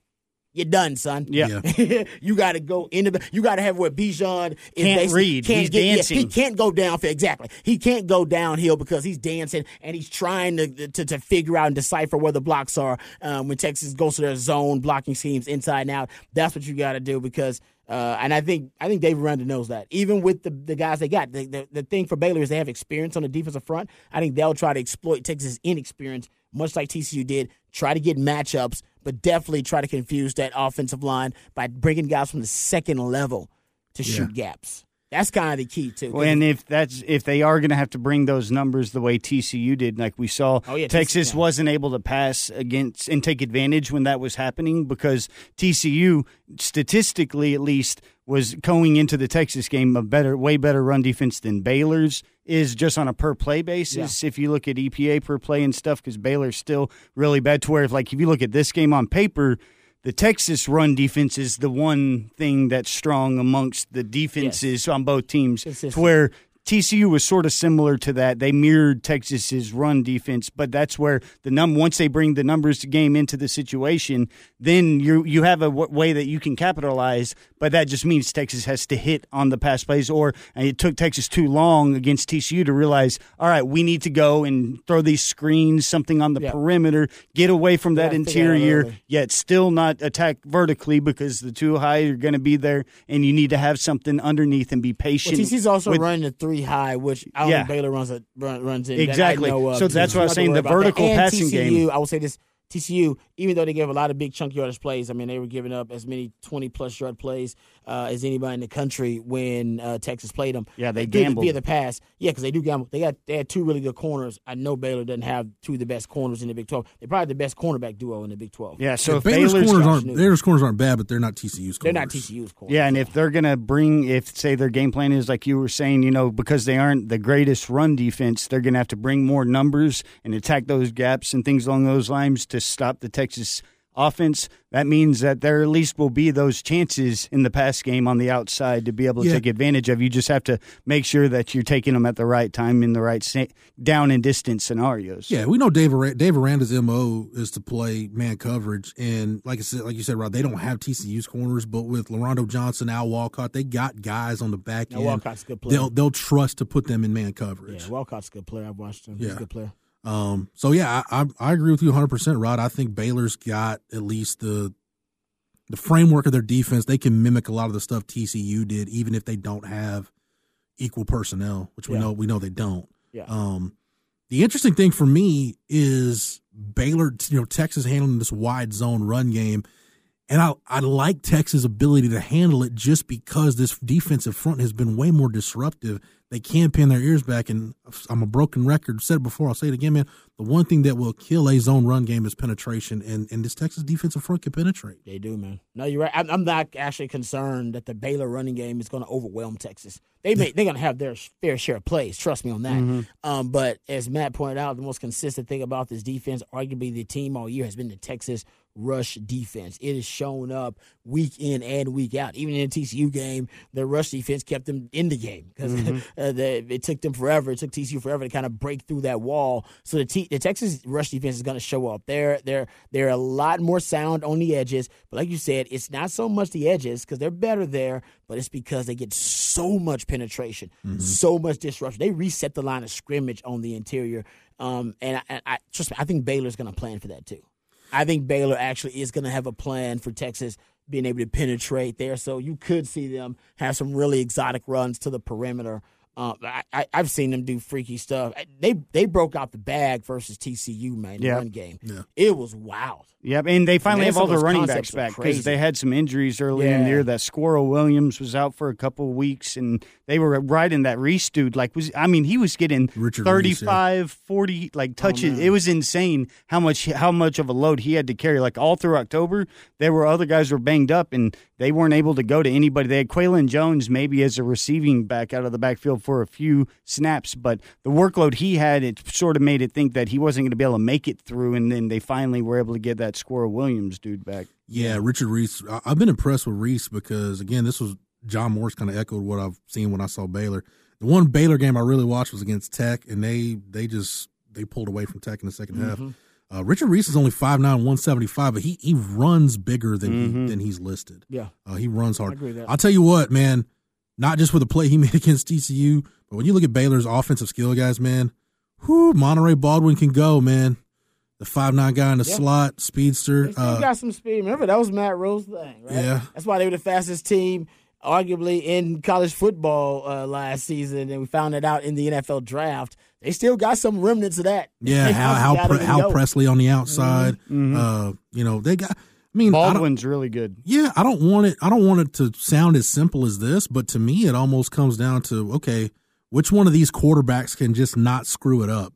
you're done, son. Yeah, yeah. you got to go into. The you got to have what Bijan is can't read. Can't he's get, dancing. Yeah, he can't go down. Exactly. He can't go downhill because he's dancing and he's trying to to, to figure out and decipher where the blocks are. Um, when Texas goes to their zone blocking schemes inside and out, that's what you got to do because. Uh, and I think I think Dave Aranda knows that. Even with the, the guys they got, the, the, the thing for Baylor is they have experience on the defensive front. I think they'll try to exploit Texas' inexperience, much like TCU did. Try to get matchups but definitely try to confuse that offensive line by bringing guys from the second level to yeah. shoot gaps. That's kind of the key too. Well, and if that's if they are going to have to bring those numbers the way TCU did, like we saw, Oh, yeah, Texas wasn't able to pass against and take advantage when that was happening because TCU, statistically at least, was going into the Texas game a better, way better run defense than Baylor's is just on a per play basis. If you look at EPA per play and stuff, because Baylor's still really bad. To where, if, like, if you look at this game on paper. The Texas run defense is the one thing that's strong amongst the defenses on both teams. To where TCU was sort of similar to that. They mirrored Texas's run defense, but that's where the num once they bring the numbers game into the situation, then you you have a w- way that you can capitalize. But that just means Texas has to hit on the pass plays, or and it took Texas too long against TCU to realize, all right, we need to go and throw these screens, something on the Yeah. perimeter, get away from that gotta figure it out interior, yet still not attack vertically because the two high are going to be there, and you need to have something underneath and be Well, patient. TC's also with- running the three high, which I don't Yeah. think Baylor runs a, run, runs in. That I Exactly. know of. So that's what I was saying, the vertical And passing TCU, game. I will say this: TCU, even though they gave a lot of big chunk yardage plays, I mean they were giving up as many twenty plus yard plays uh, as anybody in the country when uh, Texas played them. Yeah, they Via- gambled. via the pass. Yeah, because they do gamble. They got they had two really good corners. I know Baylor doesn't have two of the best corners in the Big Twelve. They're probably the best cornerback duo in the Big Twelve. Yeah, so if Baylor's Baylor's corners aren't Baylor's corners aren't bad, but they're not TCU's corners. they're not TCU's corners. Yeah, and if they're going to bring, if say their game plan is like you were saying, you know, because they aren't the greatest run defense, they're going to have to bring more numbers and attack those gaps and things along those lines to stop the Texas offense. That means that there at least will be those chances in the pass game on the outside to be able to Yeah. take advantage of. You just have to make sure that you're taking them at the right time in the right sa- down and distance scenarios. Yeah, we know Dave Ara- Dave Aranda's mo is to play man coverage, and like I said, like you said, Rod, they don't have TCU's corners, but with Larondo Johnson, Al Walcott, they got guys on the back Now, end. Walcott's a good player. They'll they'll trust to put them in man coverage. yeah, Walcott's a good player. I've watched him. He's Yeah. a good player. Um, so yeah, I, I I agree with you 100, percent Rod. I think Baylor's got at least the the framework of their defense. They can mimic a lot of the stuff TCU did, even if they don't have equal personnel, which we Yeah. know we know they don't. Yeah. Um, the interesting thing for me is Baylor, you know, Texas handling this wide zone run game. And I, I like Texas' ability to handle it just because this defensive front has been way more disruptive. They can pin their ears back, and I'm a broken record. Said it before, I'll say it again, man. The one thing that will kill a zone run game is penetration, and, and this Texas defensive front can penetrate. They do, man. No, you're right. I'm, I'm not actually concerned that the Baylor running game is going to overwhelm Texas. They may, they're going to have their fair share of plays. Trust me on that. Mm-hmm. Um, but as Matt pointed out, the most consistent thing about this defense, arguably the team all year, has been the Texas rush defense. It has shown up week in and week out. Even in the TCU game, their rush defense kept them in the game because Mm-hmm. uh, it took them forever. It took TCU forever to kind of break through that wall. So the, T, the Texas rush defense is going to show up. They're they're they're a lot more sound on the edges, but like you said, it's not so much the edges because they're better there, but it's because they get so much penetration, so much disruption. They reset the line of scrimmage on the interior, um, and I, I trust me. I think Baylor's going to plan for that too. I think Baylor actually is going to have a plan for Texas being able to penetrate there. So you could see them have some really exotic runs to the perimeter. Um, I, I, I've seen them do freaky stuff. They they broke out the bag versus TCU man in the Yeah. run game. It was wild. Yep, and they finally Man, have all of the running backs back because they had some injuries early in the year. That Squirrel Williams was out for a couple of weeks, and they were riding that Reese dude. Like, was I mean, he was getting Richard Reese, yeah. 35, 40 like touches. man. it was insane how much how much of a load he had to carry. Like all through October, there were other guys were banged up, and they weren't able to go to anybody. They had Qualan Jones maybe as a receiving back out of the backfield for a few snaps, but the workload he had, it sort of made it think that he wasn't going to be able to make it through. And then they finally were able to get that Squirrel Williams dude back. Yeah, Richard Reese. I- I've been impressed with Reese because again, this was John Morris kind of echoed what I've seen when I saw Baylor. The one Baylor game I really watched was against Tech, and they they just they pulled away from Tech in the 2nd half. Uh, Richard Reese is only 5'9", 175, but he he runs bigger than he, than he's listed. Yeah. Uh, he runs hard. I agree with that. I'll tell you what, man. Not just with the play he made against TCU, but when you look at Baylor's offensive skill guys, man, whoo, Monaray Baldwin can go, man. The five nine guy in the Yeah. slot, speedster. They still Uh, got some speed. Remember that was Matt Rose thing, right? Yeah. That's why they were the fastest team, arguably in college football uh, last season, and we found it out in the NFL draft. They still got some remnants of that. Yeah, how Hal also Hal, got Pre- it to Hal go. Presley on the outside. Mm-hmm. Uh, you know, they got. I mean, I don't- Baldwin's really good. Yeah, I don't want it. I don't want it to sound as simple as this, but to me, it almost comes down to okay, which one of these quarterbacks can just not screw it up?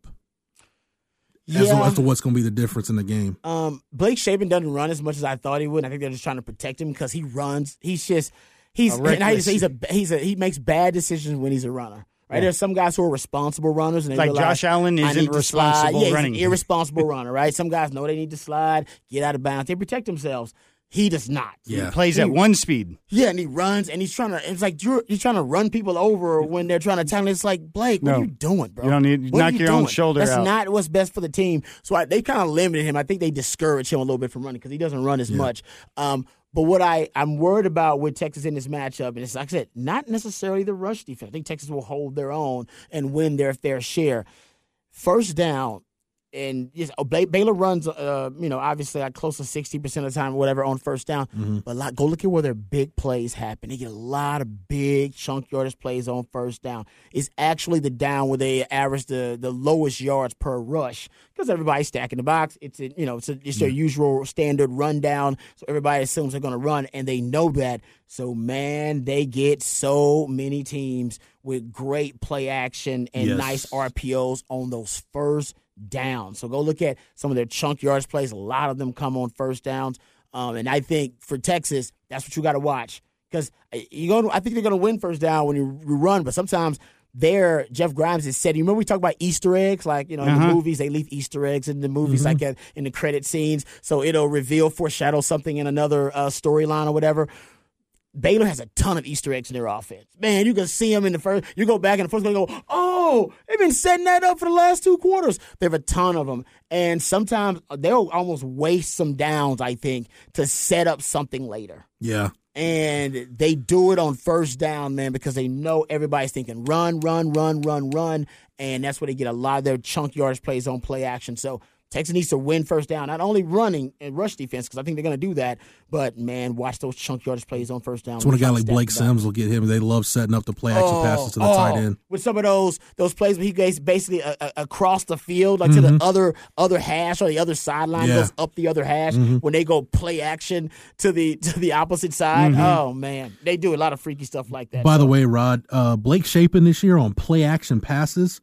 As, to, Yeah. as to what's going to be the difference in the game. Um, Blake Shapen doesn't run as much as I thought he would. I think they're just trying to protect him because he runs. He's just he's A and I reckless- say he's a he's a he makes bad decisions when he's a runner. Right, Yeah. there's some guys who are responsible runners, and they Like realize, Josh Allen isn't need responsible yeah, he's running. an irresponsible runner. Right, some guys know they need to slide, get out of bounds, they protect themselves. He does not. Yeah. He plays at one speed. Yeah, and he runs, and he's trying to. It's like you're you're trying to run people over when they're trying to tackle. It's like Blake, what No. are you doing, bro? You don't need- What knock you your own shoulder That's out. not what's best for the team. So I, they kind of limited him. I think they discouraged him a little bit from running because he doesn't run as much. Um, but what I I'm worried about with Texas in this matchup, and it's like I said, not necessarily the rush defense. I think Texas will hold their own and win their fair share. First down, and yes, oh, Baylor runs, uh, you know, obviously like close to sixty percent of the time, or whatever, on first down. But a lot, go look at where their big plays happen. They get a lot of big chunk yardage plays on first down. It's actually the down where they average the the lowest yards per rush because everybody's stacking the box. It's a, you know, it's a, it's their usual standard rundown. So everybody assumes they're going to run, and they know that. So man, they get so many teams with great play action and Yes. nice RPOs on those first downs. So go look at some of their chunk yards plays. A lot of them come on first downs. Um, and I think for Texas, that's what you got to watch because you going. I think they're going to win first down when you, you run, but sometimes. There, Jeff Grimes is said. You remember we talked about Easter eggs, like you know, in the Uh-huh. movies they leave Easter eggs in the movies, like at, in the credit scenes, so it'll reveal, foreshadow something in another uh, storyline or whatever. Baylor has a ton of Easter eggs in their offense. Man, you can see them in the first. You go back in the first one and go, oh, they've been setting that up for the last two quarters. They have a ton of them, and sometimes uh, they'll almost waste some downs. I think to set up something later. Yeah. And they do it on first down, man, because they know everybody's thinking run, run, run, run, run. And that's where they get a lot of their chunk yards plays on play action. So Texas needs to win first down, not only running and rush defense, because I think they're going to do that, but man, watch those chunk yardage plays on first down. That's when a guy like Blake. Sims will get him. They love setting up the play action passes to the tight oh, end. With some of those those plays where he goes basically uh, uh, across the field, like to the other other hash or the other sideline, Mm-hmm. Yeah. Mm-hmm. goes up the other hash. When they go play action to the to the opposite side, oh man, they do a lot of freaky stuff like that. Mm-hmm. By the way, Rod, uh, Blake Shapen this year on play action passes,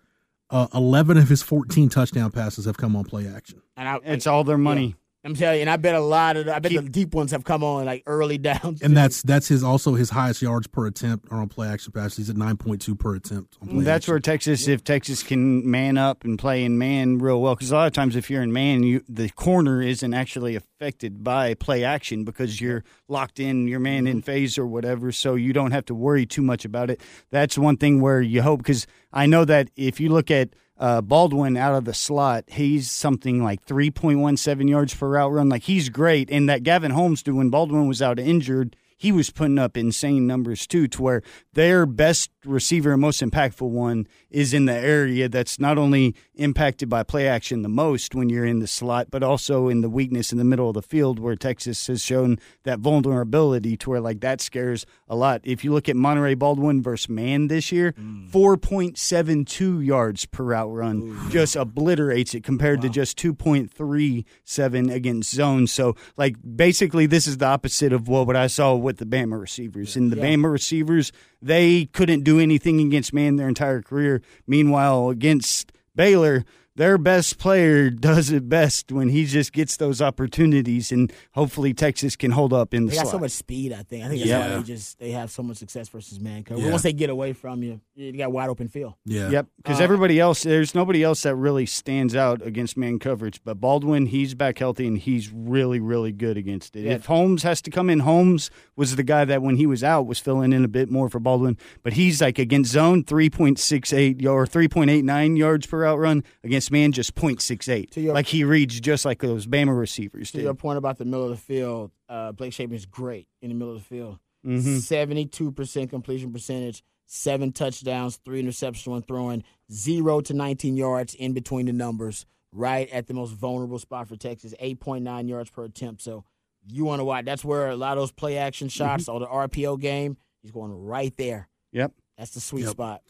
uh, 11 of his 14 touchdown passes have come on play action. and I, It's all their money. I'm telling you, and I bet a lot of the, I bet the deep ones have come on like early downs. And that's that's his also his highest yards per attempt are on play action passes. He's at 9.2 per attempt on play That's action. where Texas, if Texas can man up and play in man real well, because a lot of times if you're in man, you the corner isn't actually affected by play action because you're locked in, your man in mm-hmm. phase or whatever, so you don't have to worry too much about it. That's one thing where you hope, because I know that if you look at uh, Baldwin out of the slot, he's something like 3.17 yards per route run. Like he's great. And that Gavin Holmes, do when Baldwin was out injured, he was putting up insane numbers too, to where their best receiver and most impactful one is in the area that's not only impacted by play action the most when you're in the slot, but also in the weakness in the middle of the field where Texas has shown that vulnerability to where like that scares a lot. If you look at Monaray Baldwin versus Man this year, mm. 4.72 yards per route run just obliterates it compared to just 2.37 against zone. So like basically this is the opposite of what, what I saw with the Bama receivers. And the Bama receivers, they couldn't do anything against man their entire career. Meanwhile, against Baylor, their best player does it best when he just gets those opportunities, and hopefully Texas can hold up in the They got slot. so much speed. I think. I think that's Yeah. why they just they have so much success versus man coverage. Yeah. Once they get away from you, you got wide open field. Yeah. Yep, because Uh, everybody else, there's nobody else that really stands out against man coverage. But Baldwin, he's back healthy and he's really, really good against it. Yeah. If Holmes has to come in, Holmes was the guy that when he was out was filling in a bit more for Baldwin. But he's like against zone, 3.68 or 3.89 yards per out run. Against man, just 0.68. To your- like he reads just like those Bama receivers To did. your point about the middle of the field, uh, Blake Shapen is great in the middle of the field. Mm-hmm. 72 percent completion percentage, seven touchdowns, three interceptions when throwing, zero to 19 yards in between the numbers. Right at the most vulnerable spot for Texas, 8.9 yards per attempt. So you want to watch. That's where a lot of those play action shots or the RPO game. He's going right there. Yep. That's the sweet Yep. spot.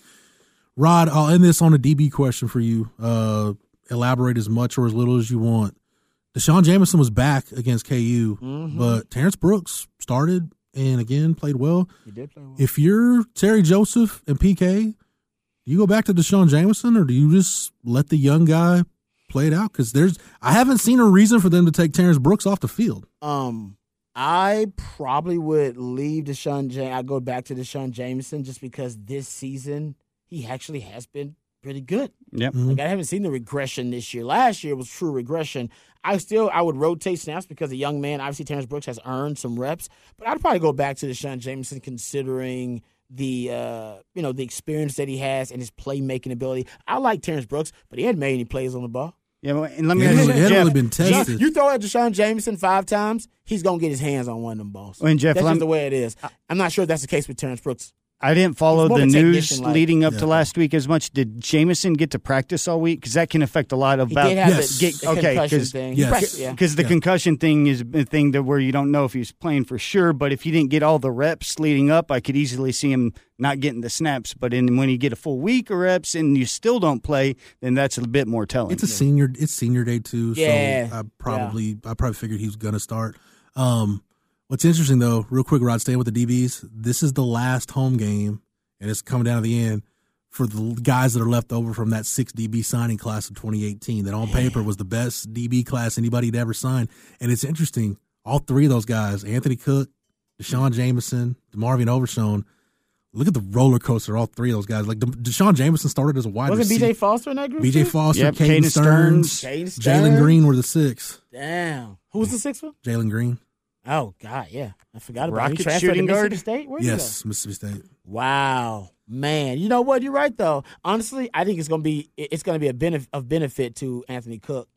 Rod, I'll end this on a DB question for you. Uh, elaborate as much or as little as you want. D'Shawn Jamison was back against KU, Mhm. but Terrence Brooks started and again played well. He did play well. If you're Terry Joseph and PK, do you go back to D'Shawn Jamison or do you just let the young guy play it out? Because there's, I haven't seen a reason for them to take Terrence Brooks off the field. Um, I probably would leave Deshaun. Jam- I go back to D'Shawn Jamison just because this season he actually has been pretty good. Yep. Like I haven't seen the regression this year. Last year was true regression. I still I would rotate snaps because the young man, obviously Terrence Brooks has earned some reps, but I'd probably go back to D'Shawn Jamison considering the uh you know the experience that he has and his playmaking ability. I like Terrence Brooks, but he hadn't made any plays on the ball. Yeah, well, and let me He ask hadn't- you, Jeff, really been tested. You throw at D'Shawn Jamison five times, he's gonna get his hands on one of them balls. And Jeff, that's just me- the way it is. I'm not sure if that's the case with Terrence Brooks. I didn't follow the news like- leading up Yeah. to last week as much. Did Jamison get to practice all week? Because that can affect a lot He about did have Yes. the, Get- the okay, concussion 'cause- thing. He Yes. yeah. because the Yeah. concussion thing is a thing that where you don't know if he's playing for sure. But if he didn't get all the reps leading up, I could easily see him not getting the snaps. But in, when you get a full week of reps and you still don't play, then that's a bit more telling. It's a senior. It's senior day too. Yeah. So I probably I probably figured he was gonna start. Um, what's interesting though, real quick, Rod, staying with the DBs. This is the last home game, and it's coming down to the end for the guys that are left over from that six DB signing class of 2018. That on paper was the best DB class anybody had ever signed. And it's interesting. All three of those guys, Anthony Cook, D'Shawn Jamison, DeMarvion Overshown. Look at the roller coaster. All three of those guys. Like De- D'Shawn Jamison started as a wide receiver. Wasn't receiver. BJ Foster in that group? BJ too? Foster, Yep, Caden Caden Sterns, Sterns. Jalen Green were the six. Damn. Who was the sixth one? Jalen Green, Oh God, yeah, I forgot about Rocket it. He shooting to Mississippi guard? State. Where yes, Mississippi State. Wow, man. You know what? You're right though. Honestly, I think it's gonna be it's gonna be a benefit of benefit to Anthony Cook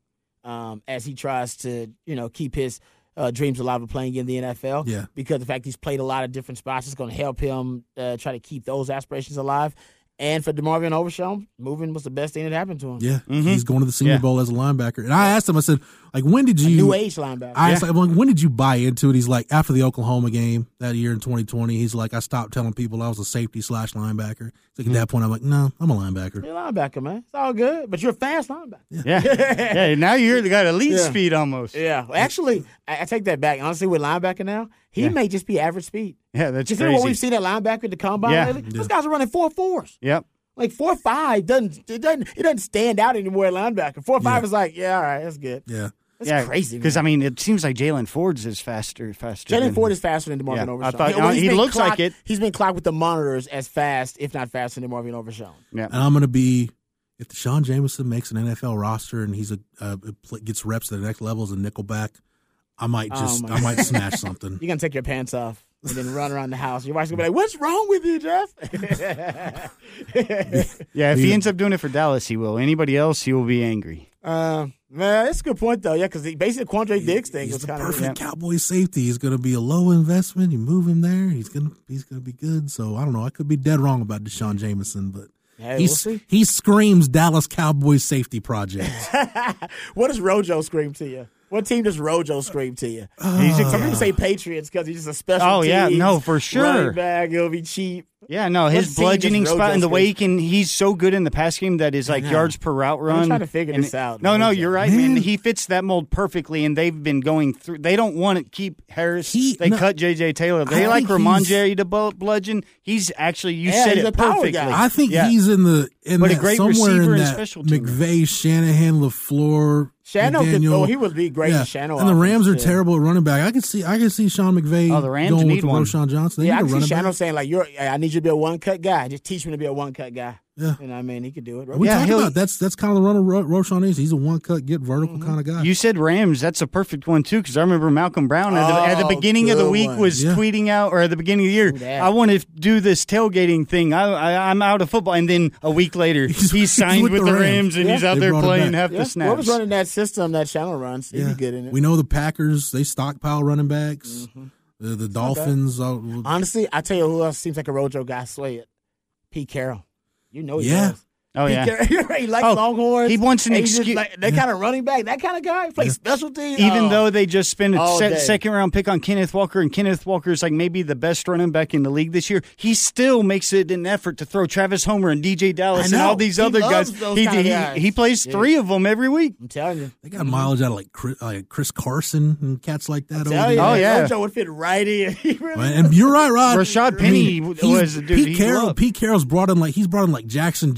um, as he tries to you know keep his uh, dreams alive of playing in the NFL. Yeah. because the fact he's played a lot of different spots is going to help him uh, try to keep those aspirations alive. And for DeMarvion Overshown, moving was the best thing that happened to him. Yeah, he's going to the Senior Yeah. Bowl as a linebacker. And I asked him, I said, like, when did A you? new age linebacker. I asked, like, when did you buy into it? He's like, after the Oklahoma game that year in 2020. He's like, I stopped telling people I was a safety slash linebacker. It's like at that hmm. point, I'm like, no, I'm a linebacker. You're a linebacker, man. It's all good, but you're a fast linebacker. Yeah, yeah. Now you're the guy elite Yeah. speed almost. Yeah, well, actually, I, I take that back. Honestly, with linebacker now, he Yeah. may just be average speed. Yeah, that's Consider what we've seen at linebacker at the combine Yeah. lately. Those guys are running four fours. Yep. Like four five doesn't it doesn't it doesn't stand out anymore at linebacker. Four five Yeah. is like yeah, all right, that's good. Yeah. That's yeah, crazy. Because. I mean, it seems like Jaylan Ford's is faster, faster. Jalen Ford is faster than DeMarvin Yeah, Overshown. I thought- Well, he been looks like it. He's been clocked with the monitors as fast, if not faster than DeMarvion Overshown. Yeah. And I'm going to be, if D'Shawn Jamison makes an NFL roster and he's a uh, gets reps to the next level as a nickelback, I might Oh, just, my I might smash something. You're gonna take your pants off and then run around the house. Your wife's gonna be like, "What's wrong with you, Jeff?" Yeah, if he ends up doing it for Dallas, he will. Anybody else, he will be angry. Uh, man, that's a good point though. Yeah, because basically Quandre Diggs thing He's was kind of perfect Cowboy safety. He's going to be a low investment. You move him there, he's going to he's going to be good. So I don't know. I could be dead wrong about D'Shawn Jamison, but Hey, he's, we'll he screams Dallas Cowboys safety project. what does Rojo scream to you? What team does Rojo scream to you? He's Some people say Patriots because he's just a special. Oh, yeah, teams no, for sure. Running back, it'll be cheap. Yeah, no, What his team does bludgeoning spot Rojo and the way he can, he's so good in the pass game that is like yards per route run. trying to figure And- this out, No, no, you're right, man. Man. He fits that mold perfectly, and they've been going through. They don't want to keep Harris. He- they no, cut J.J. Taylor. They I like think Ramon he's- Jerry to bu- bludgeon. He's actually, you Yeah, said he's it a power perfectly. guy. I think Yeah. he's in the in But a that, great somewhere receiver in and that special teamer. McVay, Shanahan, LaFleur, Shano could- oh, he would be great in Yeah. Shano And the offense, Rams are too. terrible at running back. I can see I can see Sean McVay Oh, the Rams going need with one. Roschon Johnson. They Yeah, I need a can see running Shano back. saying like, "You're, I need you to be a one cut guy. Just teach me to be a one cut guy." Yeah. You know, what I mean, he could do it. We Yeah, talked he'll- about that's that's kind of the run of Ro- Roschon is. He's a one cut, get vertical Mm-hmm. kind of guy. You said Rams. That's a perfect one too, because I remember Malcolm Brown at the, at the Oh, beginning of the week one. was Yeah. tweeting out, or at the beginning of the year, Who? I want to do this tailgating thing. I, I I'm out of football, and then a week later He's- he's, he's signed with with, the the Rams. Rams, and Yeah. he's out They there playing half Yeah, the whoever's snaps. running that system that Shano runs, he'd Yeah. be good in it. We know the Packers. They stockpile running backs. Mm-hmm. The, the Dolphins. Uh, Honestly, I tell you who else seems like a Rojo guy. Sway it, Pete Carroll. You know Yeah. Does. Oh, Pete yeah. Carroll, he likes Oh, Longhorns. he wants an and just excuse- Like, that kind of running back, that kind of guy, play special teams. Even Oh. though they just spent a se- second round pick on Kenneth Walker, and Kenneth Walker is like maybe the best running back in the league this year, he still makes it an effort to throw Travis Homer and DJ Dallas and all these He other loves guys. those He, kind of he, guys. he plays Yeah. three of them every week. I'm telling you. They got mileage out of like Chris, like Chris Carson and cats like that. over Tell you, Oh, yeah. Rojo would fit right in. He really And you're right, Rod. Rashaad I Penny mean, was he's- the dude Pete he Carroll. Pete Carroll's brought in like he's brought in like Jackson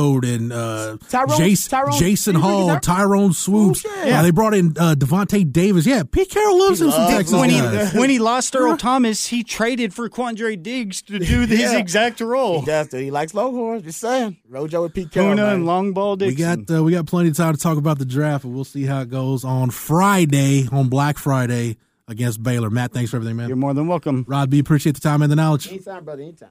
Jeffcoat and uh, Tyrone- Jason, Tyrone- Jason Hall, think Tyrone Swoops. Swoops, yeah. yeah. they brought in uh, Devontae Davis. Yeah, Pete Carroll loves him some loves Texas those when he when he lost Earl Thomas, he traded for Quandre Diggs to do his exact role. He does. Dude. He likes Longhorns. Just saying. Rojo with Pete Carroll. Puna man. and long ball We got uh, we got plenty of time to talk about the draft, and we'll see how it goes on Friday on Black Friday against Baylor. Matt, thanks for everything, man. You're more than welcome. Rod B, appreciate the time and the knowledge. Anytime, brother. Anytime.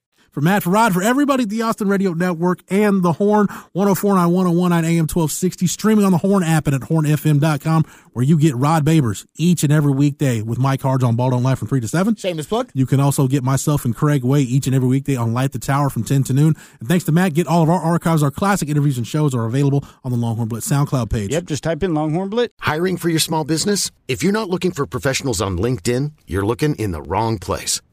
For Matt, for Rod, for everybody at the Austin Radio Network and the Horn, 1049, 1019 AM 1260, streaming on the Horn app and at hornfm.com, where you get Rod Babers each and every weekday with Mike Hards on Ball Don't Lie from 3 to 7. Shameless plug. You can also get myself and Craig Way each and every weekday on Light the Tower from 10 to noon. And thanks to Matt, get all of our archives, our classic interviews and shows are available on the Longhorn Blitz SoundCloud page. Yep, just type in Longhorn Blitz. Hiring for your small business? If you're not looking for professionals on LinkedIn, you're looking in the wrong place.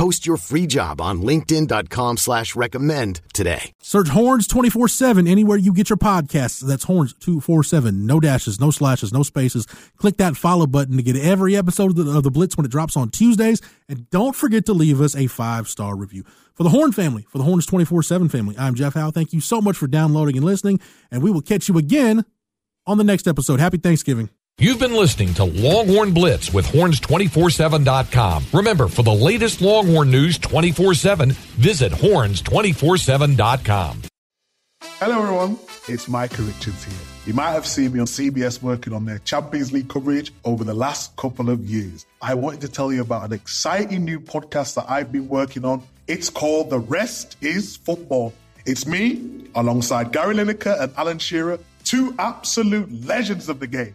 Post your free job on linkedin.com slash recommend today. Search Horns 24 7 anywhere you get your podcasts. That's Horns 247. No dashes, no slashes, no spaces. Click that follow button to get every episode of the, of the Blitz when it drops on Tuesdays. And don't forget to leave us a five star review. For the Horn family, for the Horns 24 7 family, I'm Jeff Howe. Thank you so much for downloading and listening. And we will catch you again on the next episode. Happy Thanksgiving. You've been listening to Longhorn Blitz with horns247.com. Remember, for the latest Longhorn news 24 7, visit horns247.com. Hello, everyone. It's Micah Richards here. You might have seen me on CBS working on their Champions League coverage over the last couple of years. I wanted to tell you about an exciting new podcast that I've been working on. It's called The Rest is Football. It's me, alongside Gary Lineker and Alan Shearer, two absolute legends of the game.